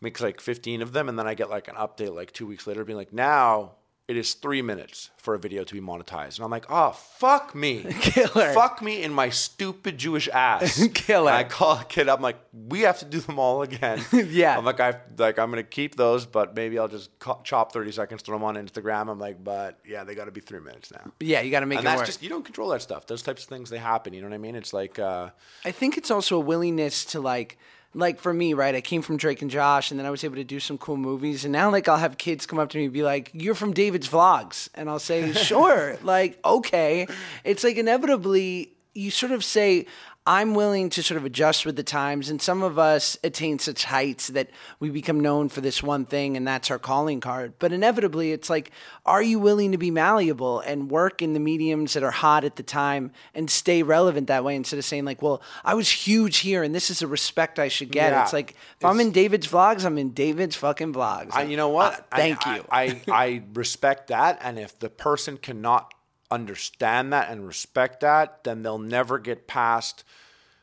Makes like 15 of them, and then I get like an update like two weeks later, being like, now it is three minutes for a video to be monetized. And I'm like, oh, fuck me. Killer. Fuck me in my stupid Jewish ass. Killer. And I call a kid up, I'm like, we have to do them all again. Yeah. I'm like, I like I'm gonna keep those, but maybe I'll just co- chop 30 seconds, throw them on Instagram. I'm like, but yeah, they got to be three minutes now. Yeah, you got to make And it that's work. just you don't control that stuff. Those types of things they happen. You know what I mean? It's like uh, I think it's also a willingness to like like for me, right? I came from Drake and Josh and then I was able to do some cool movies and now like I'll have kids come up to me and be like, "You're from David's vlogs." And I'll say, "Sure." like, "Okay." It's like inevitably you sort of say I'm willing to sort of adjust with the times, and some of us attain such heights that we become known for this one thing, and that's our calling card. But inevitably, it's like, are you willing to be malleable and work in the mediums that are hot at the time and stay relevant that way instead of saying, like, well, I was huge here, and this is a respect I should get. Yeah. It's like, if I'm in David's vlogs, I'm in David's fucking vlogs. I, you know what? Uh, I- thank I, you. I, I respect that, and if the person cannot understand that and respect that, then they'll never get past.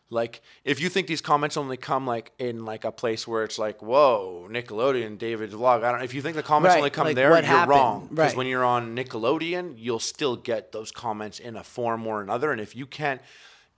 Like, if you think these comments only come like in like a place where it's like, whoa, Nickelodeon, david vlog. I don't. If you think the comments Right, only come like, there, you're happened? wrong. Because Right. when you're on Nickelodeon, you'll still get those comments in a form or another, and if you can't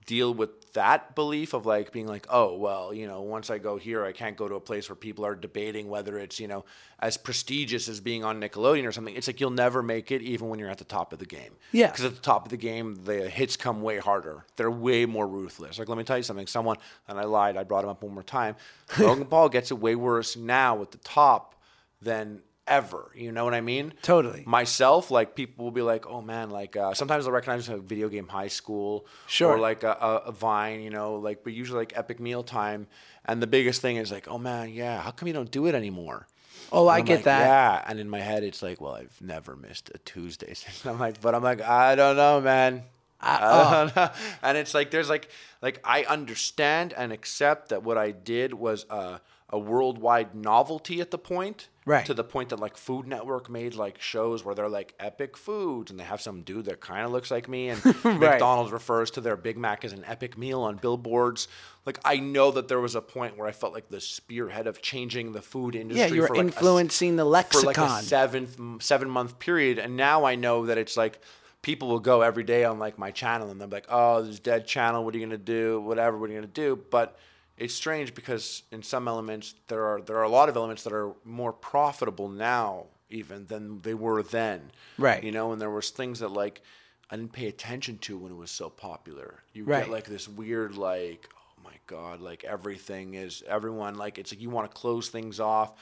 deal with that belief of like being like, oh, well, you know, once I go here, I can't go to a place where people are debating whether it's, you know, as prestigious as being on Nickelodeon or something. It's like you'll never make it even when you're at the top of the game. Yeah. Because at the top of the game, the hits come way harder. They're way more ruthless. Like, let me tell you something. Someone, and I lied, I brought him up one more time. Logan Paul gets it way worse now at the top than ever. You know what I mean? Totally. myself, like people will be like, "Oh man," like uh, sometimes they'll recognize a video game high school, Sure. or like a, a, a Vine, you know, like but usually like Epic Meal Time, and the biggest thing is like, "Oh man, yeah, how come you don't do it anymore?" oh, I And I'm get like, that. Yeah, and in my head it's like, "Well, I've never missed a Tuesday," since I'm like, but I'm like, I don't know, man. I- I don't know. And it's like there's like like I understand and accept that what I did was a, a worldwide novelty at the point. Right. To the point that like Food Network made like shows where they're like epic foods and they have some dude that kind of looks like me and McDonald's refers to their Big Mac as an epic meal on billboards. Like I know that there was a point where I felt like the spearhead of changing the food industry. Yeah, you were for, like, a influencing the lexicon for like a seventh seven month period, and now I know that it's like people will go every day on like my channel and they're like, "Oh, this dead channel. What are you gonna do? Whatever. What are you gonna do?" But it's strange because in some elements there are there are a lot of elements that are more profitable now even than they were then. Right. You know, and there was things that like I didn't pay attention to when it was so popular. You Right. get like this weird like, oh my god, like everything is everyone like it's like you want to close things off.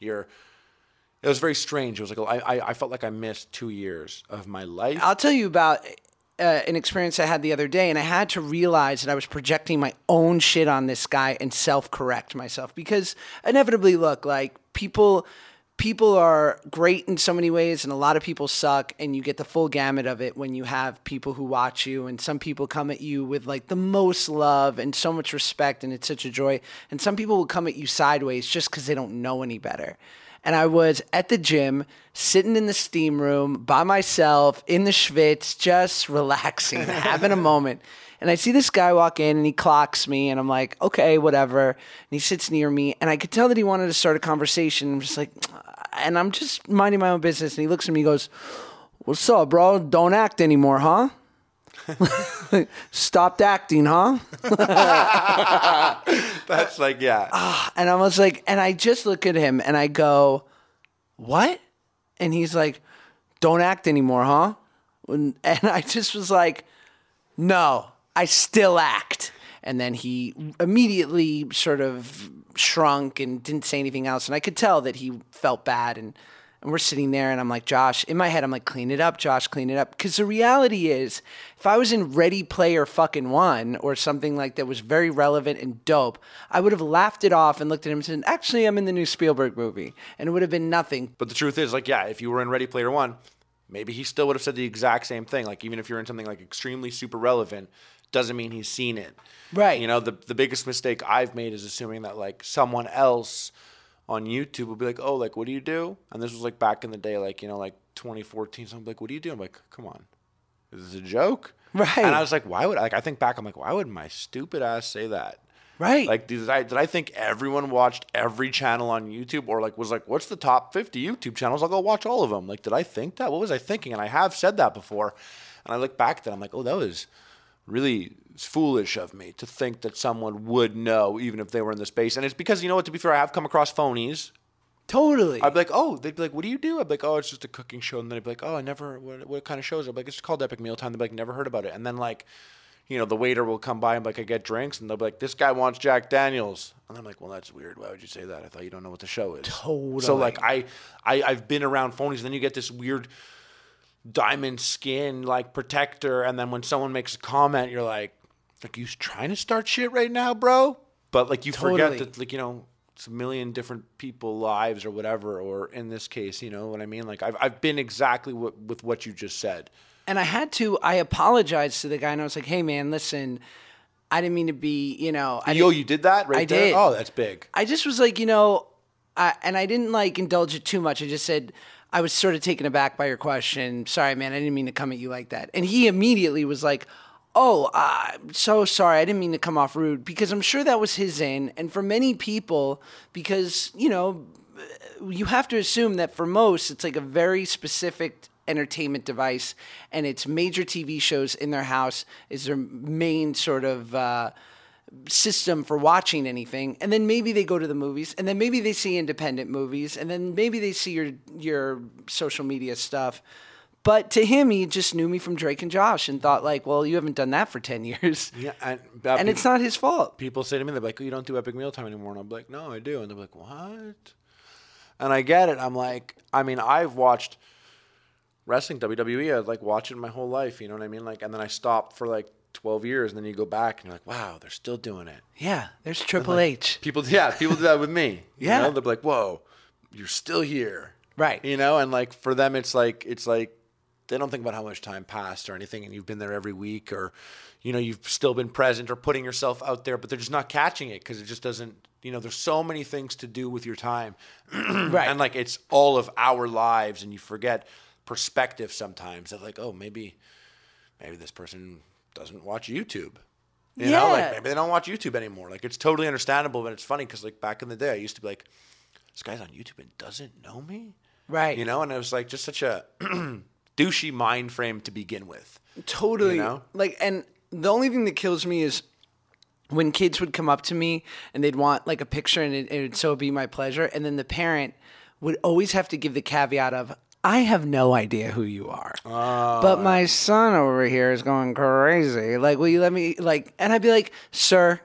You're it was very strange. It was like I, I, I felt like I missed two years of my life. I'll tell you about uh, an experience I had the other day, and I had to realize that I was projecting my own shit on this guy and self-correct myself because inevitably, look, like people. People are great in so many ways, and a lot of people suck, and you get the full gamut of it when you have people who watch you, and some people come at you with like the most love and so much respect, and it's such a joy. And some people will come at you sideways just because they don't know any better and I was at the gym, sitting in the steam room by myself in the schwitz, just relaxing, having a moment. And I see this guy walk in and he clocks me, and I'm like, okay, whatever. And he sits near me, and I could tell that he wanted to start a conversation. I'm just like, ah, and I'm just minding my own business. And he looks at me, and goes, "What's up, bro? Don't act anymore, huh?" Stopped acting, huh? That's like yeah. Ah, and I was like, and I just look at him and I go, what? And he's like, don't act anymore, huh? And, and I just was like, no, I still act. And then he immediately sort of shrunk and didn't say anything else. And I could tell that he felt bad. And, and we're sitting there, and I'm like, Josh, in my head, I'm like, clean it up, Josh, clean it up. Because the reality is, if I was in Ready Player fucking One or something like that was very relevant and dope, I would have laughed it off and looked at him and said, actually, I'm in the new Spielberg movie. And it would have been nothing. But the truth is, like, yeah, if you were in Ready Player One, maybe he still would have said the exact same thing. Like, even if you're in something like extremely super relevant, doesn't mean he's seen it. Right. You know, the the biggest mistake I've made is assuming that like someone else on YouTube will be like, oh, like, what do you do? And this was like back in the day, like, you know, like 2014. So I'm like, what do you do? I'm like, come on, is this a joke? Right. And I was like, why would like I think back, I'm like, why would my stupid ass say that? Right. Like, did I did I think everyone watched every channel on YouTube, or like was like, what's the top fifty YouTube channels? I'll go watch all of them. Like, did I think that? What was I thinking? And I have said that before, and I look back at that, I'm like, oh, that was really foolish of me to think that someone would know, even if they were in the space. And it's because you know what? To be fair, I have come across phonies Totally. I'd be like, oh, they'd be like, what do you do? I'd be like, oh, it's just a cooking show. And then I'd be like, oh, I never, what, what kind of shows? I'd be like, it's called Epic Meal Time. They'd be like, never heard about it. And then like, you know, the waiter will come by and be like, I get drinks, and they'll be like, this guy wants Jack Daniels. And I'm like, well, that's weird. Why would you say that? I thought you don't know what the show is. Totally. So like, I, I, I've been around phonies, and then you get this weird diamond skin like protector, and then when someone makes a comment, you're like, like you trying to start shit right now, bro? But like you Totally. forget that like you know it's a million different people lives or whatever or in this case you know what i mean like i've, I've been exactly what, with what you just said and I had to. I apologized to the guy, and I was like, "Hey, man, listen, I didn't mean to be, you know." I yo you did that right I there? did. oh that's big I just was like, you know, I, and I didn't like indulge it too much. I just said I was sort of taken aback by your question. Sorry, man, I didn't mean to come at you like that. And he immediately was like, "Oh, I'm so sorry. I didn't mean to come off rude." Because I'm sure that was his in, and for many people, because you know, you have to assume that for most, it's like a very specific entertainment device, and it's major TV shows in their house is their main sort of. Uh, system for watching anything and then maybe they go to the movies and then maybe they see independent movies and then maybe they see your your social media stuff but to him he just knew me from Drake and Josh and thought like well you haven't done that for 10 years yeah and, and it's not his fault people say to me they're like oh, you don't do epic meal time anymore and i'm like no i do and they're like what and i get it i'm like i mean i've watched wrestling wwe i've like watched it my whole life you know what i mean like and then i stopped for like 12 years and then you go back and you're like wow they're still doing it yeah there's Triple H People, yeah, people do that with me. Yeah. you know? they're like, "Whoa, you're still here." Right. You know, and like for them, it's like it's like they don't think about how much time passed or anything, and you've been there every week, or you know, you've still been present or putting yourself out there, but they're just not catching it because it just doesn't. You know, there's so many things to do with your time, right and like it's all of our lives, and you forget perspective sometimes. That like, oh, maybe, maybe this person doesn't watch YouTube. You know, like Yeah. maybe they don't watch YouTube anymore. Like it's totally understandable, but it's funny because like back in the day, I used to be like, this guy's on YouTube and doesn't know me, right you know, and it was like just such a douchey mind frame to begin with. Totally. You know? Like, and the only thing that kills me is when kids would come up to me and they'd want like a picture and it, it would so be my pleasure. And then the parent would always have to give the caveat of, I have no idea who you are. but ah. my son over here is going crazy. Like, will you let me, like, and I'd be like, sir,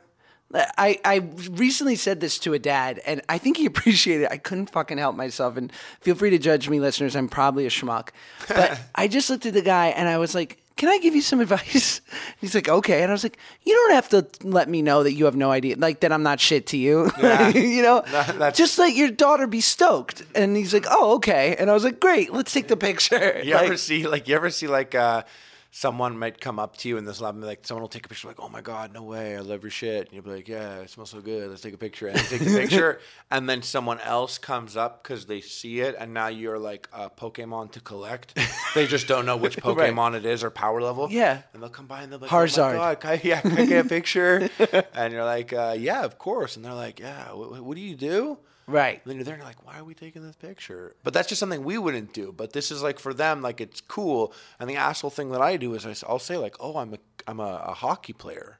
I, I recently said this to a dad, and I think he appreciated it. I couldn't fucking help myself. And feel free to judge me, listeners. I'm probably a schmuck. But I just looked at the guy and I was like, Can I give you some advice? He's like, Okay. And I was like, You don't have to let me know that you have no idea, like that I'm not shit to you. Yeah. you know, That- just let your daughter be stoked. And he's like, Oh, okay. And I was like, Great, let's take the picture. You Like, ever see like you ever see like uh, someone might come up to you in this lab and be like someone will take a picture like oh my god no way I love your shit. And you'll be like yeah it smells so good let's take a picture. And take the picture and then someone else comes up because they see it and now you're like a Pokemon to collect. They just don't know which Right. Pokemon it is or power level. Yeah. and they'll come by and they'll be like Charizard. oh my god can I, yeah can I get a picture? And you're like uh, yeah of course. And they're like yeah what, what do you do Right. and then you're there and you're like, why are we taking this picture? But that's just something we wouldn't do. But this is like for them, like it's cool. And the asshole thing that I do is I, will say like, oh, I'm a I'm a, a hockey player.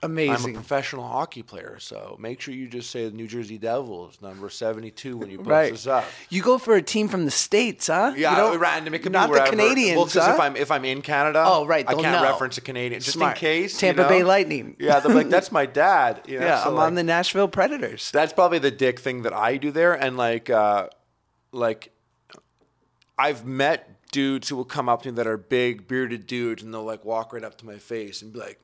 I'm a Amazing. professional hockey player. So make sure you just say the New Jersey Devils number 72 when you post Right. this up. You go for a team from the States, huh? Yeah, You don't- random. It could not be wherever. the Canadiens. Well, because huh? if I'm if I'm in Canada, Oh, right, I can't know. reference a Canadian just Smart. in case. you Tampa know? Bay Lightning. Yeah, they're like that's my dad. You know? yeah, so, I'm like- on the Nashville Predators. that's probably the dick thing that I do there. And like, uh, like, I've met dudes who will come up to me that are big bearded dudes, and they'll like walk right up to my face and be like,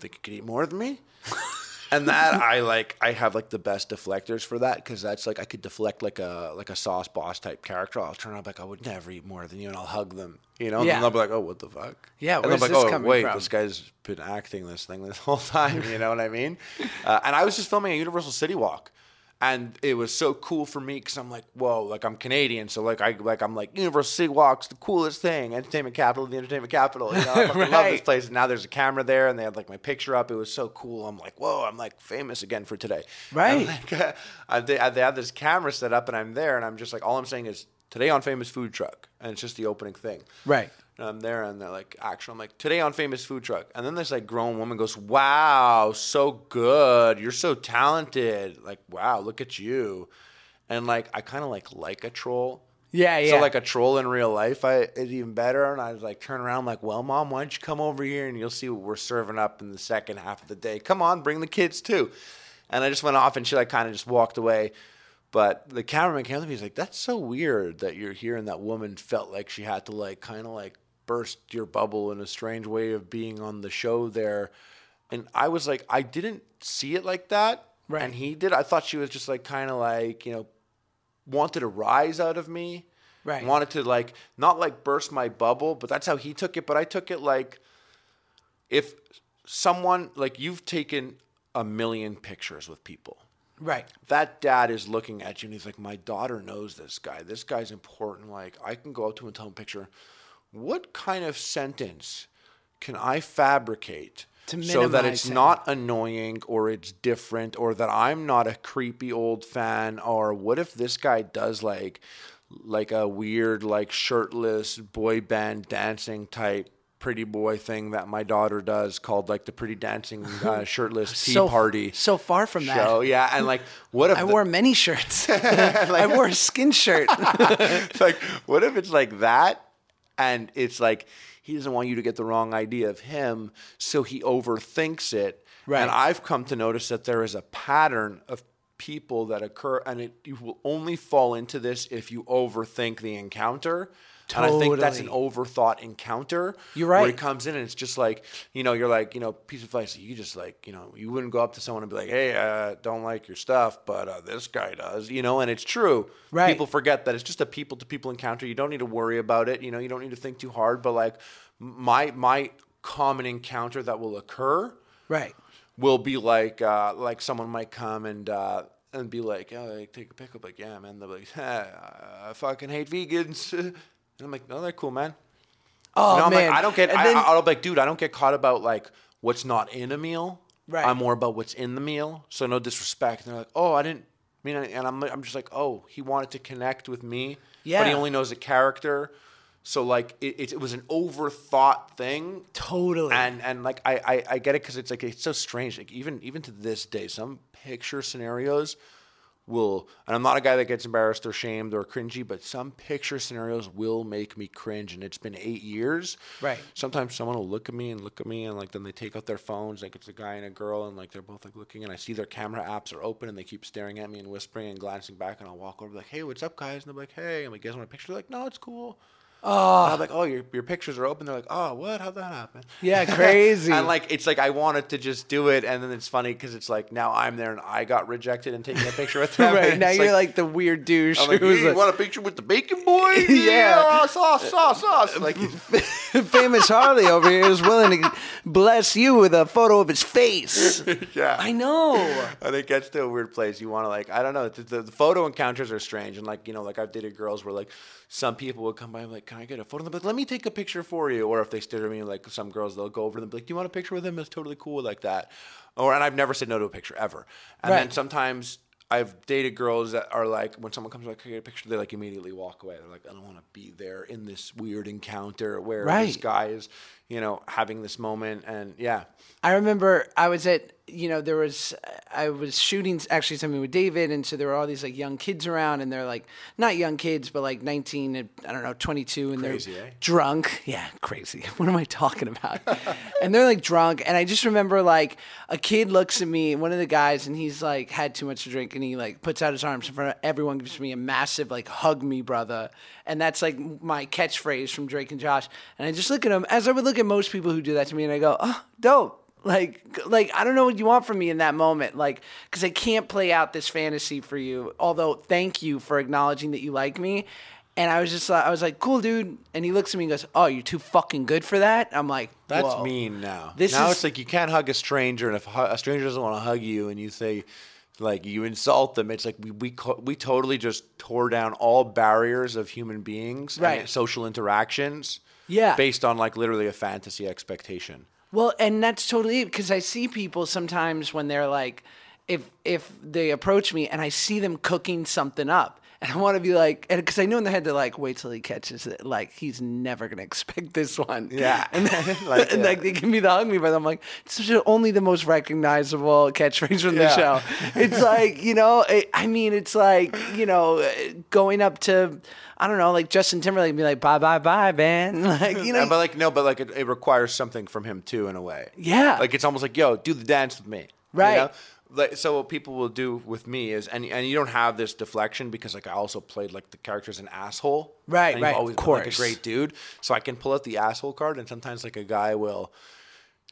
"Think you could eat more than me?" and that I like, I have like the best deflectors for that because that's like I could deflect like a like a sauce boss type character. I'll turn up like I would never eat more than you, and I'll hug them. You know, Yeah. and they'll be like, "Oh, what the fuck?" Yeah, and they'll be this like, "Oh, coming wait, from?" this guy's been acting this thing this whole time." You know what I mean? Uh, and I was just filming a Universal City Walk, and it was so cool for me because I'm like, whoa, like I'm Canadian, so like I like I'm like Universal City Walk's the coolest thing, entertainment capital, the entertainment capital. You know, I fucking love this place. And now there's a camera there, and they had like my picture up. It was so cool. I'm like, whoa, I'm like famous again for today. Right. Like, I, they, they have this camera set up, and I'm there, and I'm just like, all I'm saying is today on Famous Food Truck, and it's just the opening thing. Right. And I'm there, and they're like, "Actually, I'm like today on Famous Food Truck," and then this like grown woman goes, "Wow, so good! You're so talented! Like, wow, look at you!" And like, I kind of like like a troll. Yeah, yeah. So like a troll in real life, I is even better. And I was like, turn around, like, well, mom, why don't you come over here and you'll see what we're serving up in the second half of the day. Come on, bring the kids too. And I just went off, and she like kind of just walked away. But the cameraman came up to me. He's like, "That's so weird that you're here." And that woman felt like she had to like kind of like burst your bubble in a strange way of being on the show there. And I was like, I didn't see it like that. Right. And he did. I thought she was just like kind of like you know wanted to rise out of me. Right. Wanted to like not like burst my bubble, but that's how he took it. But I took it like if someone like you've taken a million pictures with people Right. that dad is looking at you and he's like, My daughter knows this guy. This guy's important. Like, I can go up to him and tell him picture. What kind of sentence can I fabricate To so that it's not annoying or it's different or that I'm not a creepy old fan? Or what if this guy does like like a weird, like shirtless boy band dancing type pretty boy thing that my daughter does called like the pretty dancing uh, shirtless tea so party So far from that. show. Yeah, and like, what if I the- wore many shirts. I wore a skin shirt. it's like, what if it's like that, and it's like he doesn't want you to get the wrong idea of him, so he overthinks it. Right. And I've come to notice that there is a pattern of people that occur, and it you will only fall into this if you overthink the encounter. And I think that's an overthought encounter. You're Where right. he comes in and it's just like, you know, you're like, you know, piece of advice. You just like, you know, you wouldn't go up to someone and be like, hey, uh, don't like your stuff, but uh, this guy does, you know, and it's true. Right. People forget that it's just a people to people encounter. You don't need to worry about it. You know, you don't need to think too hard. But like my my common encounter that will occur right. will be like uh, like someone might come and uh, and be like, oh, like, take a pic. I'm like, yeah, man. They're like, I fucking hate vegans. And I'm like, no, they're cool, man. Oh You know, man. like, I don't get. And I, then- I'll be like, dude, I don't get caught about like what's not in a meal. Right. I'm more about what's in the meal. So no disrespect. And they're like, oh, I didn't mean, any-" and I'm I'm just like, oh, he wanted to connect with me, Yeah. but he only knows a character. So like, it, it, it was an overthought thing. Totally. And and like I I, I get it because it's like it's so strange. Like even even to this day, some picture scenarios will and I'm not a guy that gets embarrassed or shamed or cringy, but some picture scenarios will make me cringe. And it's been eight years. Right. Sometimes someone will look at me and look at me and like then they take out their phones, like it's a guy and a girl, and like they're both like looking and I see their camera apps are open and they keep staring at me and whispering and glancing back and I'll walk over like, Hey, what's up guys? And they're like, Hey, I'm like, guys want a picture? They're like, No, it's cool. Oh. I'm like, oh, your, your pictures are open. They're like, oh, what? How'd that happen? Yeah, crazy. and like, it's like I wanted to just do it, and then it's funny because it's like now I'm there and I got rejected and taking a picture with them. right now you're like, the weird douche. I'm like, "Hey, you like- want a picture with the bacon boy? Yeah. sauce, sauce, sauce. Like, famous Harley over here is willing to bless you with a photo of his face. yeah, I know. Oh, and it gets to a weird place. You want to like, I don't know. The, the, the photo encounters are strange, and like you know, like I've dated girls where like some people would come by and be like, "Can I get a photo?" They're like, "Let me take a picture for you." Or if they stare at me, like some girls, they'll go over them, and be like, "Do you want a picture with him?" It's totally cool like that. Or and I've never said no to a picture ever. And then sometimes. I've dated girls that are like, when someone comes like, "Can I get a picture?" They like immediately walk away. They're like, "I don't want to be there in this weird encounter where this Right. guy is, you know, having this moment." And yeah, I remember I was at you know there was I was shooting actually something with David and so there were all these like young kids around and they're like not young kids but like 19 and I don't know 22 and Crazy, they're eh? drunk. Yeah crazy. What am I talking about? And they're like drunk and I just remember like a kid looks at me one of the guys and he's like had too much to drink and he like puts out his arms in front of everyone gives me a massive like hug me brother. And that's like my catchphrase from Drake and Josh. And I just look at him as I would look at most people who do that to me and I go oh dope like like i don't know what you want from me in that moment like because i can't play out this fantasy for you although thank you for acknowledging that you like me and i was just like i was like cool dude and he looks at me and goes oh you're too fucking good for that i'm like That's Whoa. mean now. This now is- it's like you can't hug a stranger, and if a stranger doesn't want to hug you, and you say, like you insult them. It's like we we we totally just tore down all barriers of human beings Right. and social interactions. Yeah. based on like literally a fantasy expectation. Well, and that's totally because I see people sometimes when they're like, if if they approach me and I see them cooking something up, and I want to be like, and because I know in the head they're like, wait till he catches it, like he's never gonna expect this one. Yeah. and Like, and yeah. like they give me the hug me, but I'm like, it's just only the most recognizable catchphrase from the show. It's like you know, I I mean, it's like you know, uh, going up to. I don't know, like Justin Timberlake, and be like, bye, bye, bye, man. Like, you know, Yeah, but like no, but like it, it requires something from him too in a way. Yeah. like it's almost like yo, do the dance with me. you Right. know? Like so, what people will do with me is, and and you don't have this deflection because like I also played like the character as an asshole. Right, and right, Always of been, like a great dude, so I can pull out the asshole card, and sometimes like a guy will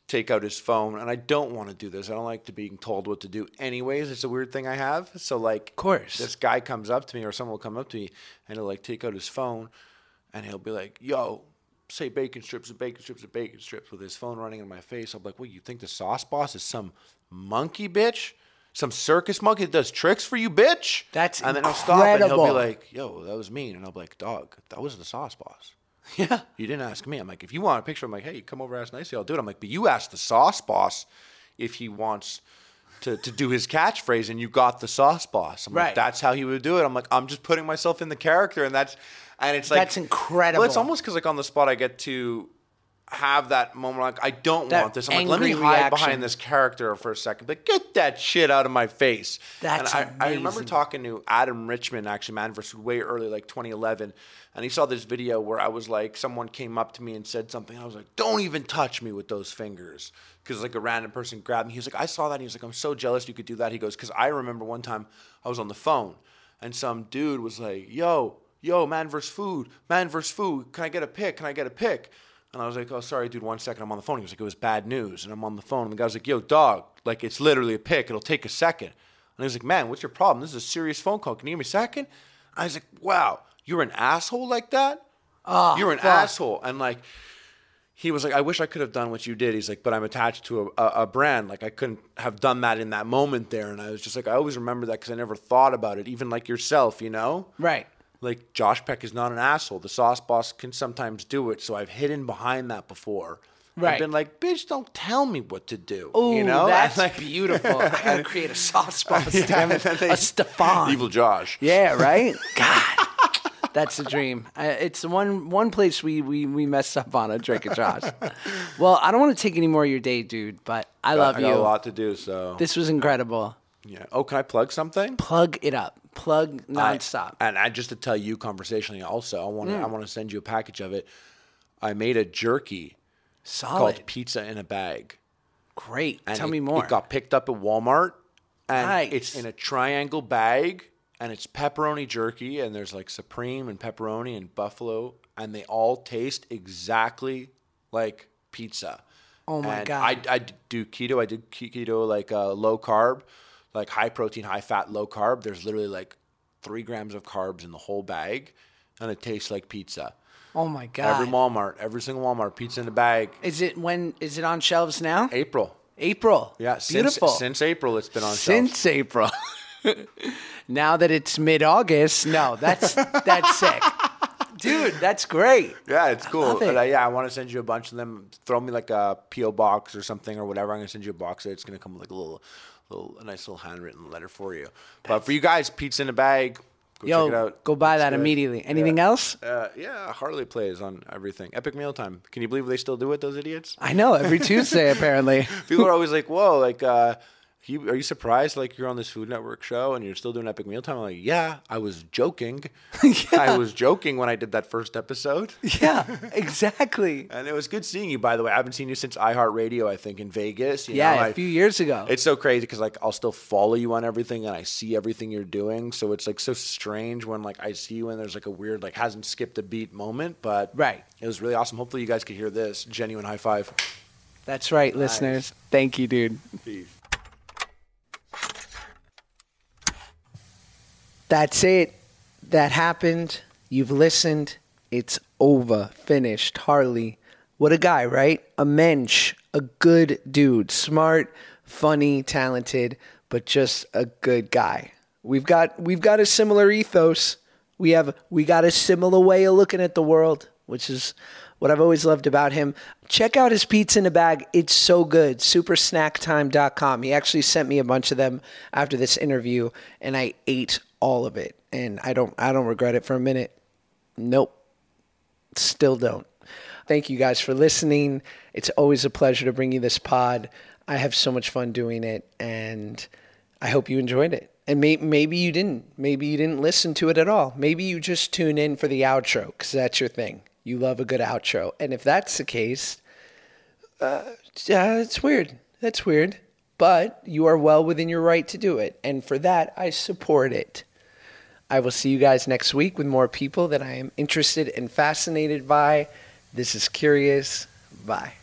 take out his phone, and I don't want to do this. I don't like to being told what to do. Anyways, it's a weird thing I have. So like, of course. this guy comes up to me, or someone will come up to me, and he'll like take out his phone, and he'll be like, "Yo." Say bacon strips and bacon strips and bacon strips with his phone running in my face. I'm like, what? You think the sauce boss is some monkey bitch? Some circus monkey that does tricks for you, bitch? That's and then I'll stop and he'll be like, "Yo, that was mean," and I'll be like, "Dog, that was the sauce boss." yeah. You didn't ask me. I'm like, if you want a picture, I'm like, hey, come over, ask nicely, I'll do it. I'm like, but you asked the sauce boss if he wants to, to do his catchphrase, and you got the sauce boss. I'm Right. like, that's how he would do it. I'm like, I'm just putting myself in the character, and that's, and it's like That's incredible. Well, it's almost because like on the spot, I get to have that moment like I don't That want this. I'm like, let me hide reaction. behind this character for a second. but get that shit out of my face. That's and I, I remember talking to Adam Richman, actually, Man vs. Way early, like 2011, and he saw this video where I was like, someone came up to me and said something. I was like, don't even touch me with those fingers. Because like a random person grabbed me. He was like, I saw that. And he was like, I'm so jealous you could do that. He goes, because I remember one time I was on the phone and some dude was like, yo, yo, man versus food, man versus food. Can I get a pic? Can I get a pic? And I was like, oh, sorry, dude, one second. I'm on the phone. He was like, it was bad news. And I'm on the phone. And the guy was like, yo, dog, like it's literally a pic. It'll take a second. And he was like, man, what's your problem? This is a serious phone call. Can you give me a second? I was like, wow, you're an asshole like that? Oh, you're an fuck. asshole. And like, he was like, I wish I could have done what you did. He's like, but I'm attached to a, a, a brand. Like, I couldn't have done that in that moment there. And I was just like, I always remember that because I never thought about it, even like yourself, you know? Right. Like, Josh Peck is not an asshole. The sauce boss can sometimes do it. So I've hidden behind that before. Right. I've been like, bitch, don't tell me what to do. Oh, you know? that's like, beautiful. I gotta create a sauce boss. Yeah, damn it. and they- a Stefan. Evil Josh. Yeah, right. God, that's a dream. I, it's one one place we we we messed up on a Drake and Josh. well, I don't want to take any more of your day, dude, but I love I you. got a lot to do, so. This was incredible. Yeah. Oh, can I plug something? Plug it up. Plug I- nonstop. and I just to tell you conversationally also, I want to Mm. I want to send you a package of it. I made a jerky Solid. called Pizza in a Bag. Great. And Tell it- me more. It got picked up at Walmart, and Nice. it's in a triangle bag, and it's pepperoni jerky, and there's like supreme and pepperoni and buffalo, and they all taste exactly like pizza. Oh my And God. I, I do keto. I did keto like uh, low carb, like high protein, high fat, low carb. There's literally like three grams of carbs in the whole bag, and it tastes like pizza. oh my god. Every Walmart, every single Walmart, pizza in a bag. is it when is it on shelves now? April. April. Yeah, since, Beautiful. since April, it's been on shelves. Since April. now that it's mid August, no, that's that's sick. Dude, that's great. Yeah, it's cool. it. Yeah, I want to send you a bunch of them. Throw me like a PO box or something or whatever. I'm gonna send you a box. It's gonna come with like a little, little, a nice little handwritten letter for you. But for you guys, pizza in a bag. Go Yo, check it out. go buy It's that good. immediately. Anything Yeah. else? Uh, yeah, Harley plays on everything. Epic Meal Time. Can you believe they still do it? Those idiots. I know every Tuesday apparently. People are always like, "Whoa, like, uh, you, are you surprised? Like, you're on this Food Network show and you're still doing Epic Meal Time?" I'm like, "Yeah, I was joking. I was joking when I did that first episode." yeah, exactly. And it was good seeing you, by the way. I haven't seen you since iHeartRadio, I think, in Vegas. You Yeah, know, a I- few years ago. It's so crazy because like I'll still follow you on everything and I see everything you're doing. So it's like so strange when like I see you and there's like a weird like hasn't skipped a beat moment, but Right. it was really awesome. Hopefully you guys could hear this genuine high five. That's right, listeners. Thank you, dude. That's it. That happened. You've listened. It's over. Finished. Harley. What a guy, right? A mensch. A good dude. Smart, funny, talented. but just a good guy. We've got we've got a similar ethos. We have we got a similar way of looking at the world, which is what I've always loved about him. Check out his pizza in a bag. It's so good. Supersnacktime.com. He actually sent me a bunch of them after this interview and I ate all of it and I don't I don't regret it for a minute. Nope. Still don't. Thank you guys for listening. It's always a pleasure to bring you this pod. I have so much fun doing it and I hope you enjoyed it. And may, maybe you didn't. Maybe you didn't listen to it at all. Maybe you just tune in for the outro because that's your thing. You love a good outro. And if that's the case, uh, yeah, it's weird. That's weird. But you are well within your right to do it. And for that, I support it. I will see you guys next week with more people that I am interested and fascinated by. This is Curious. Bye.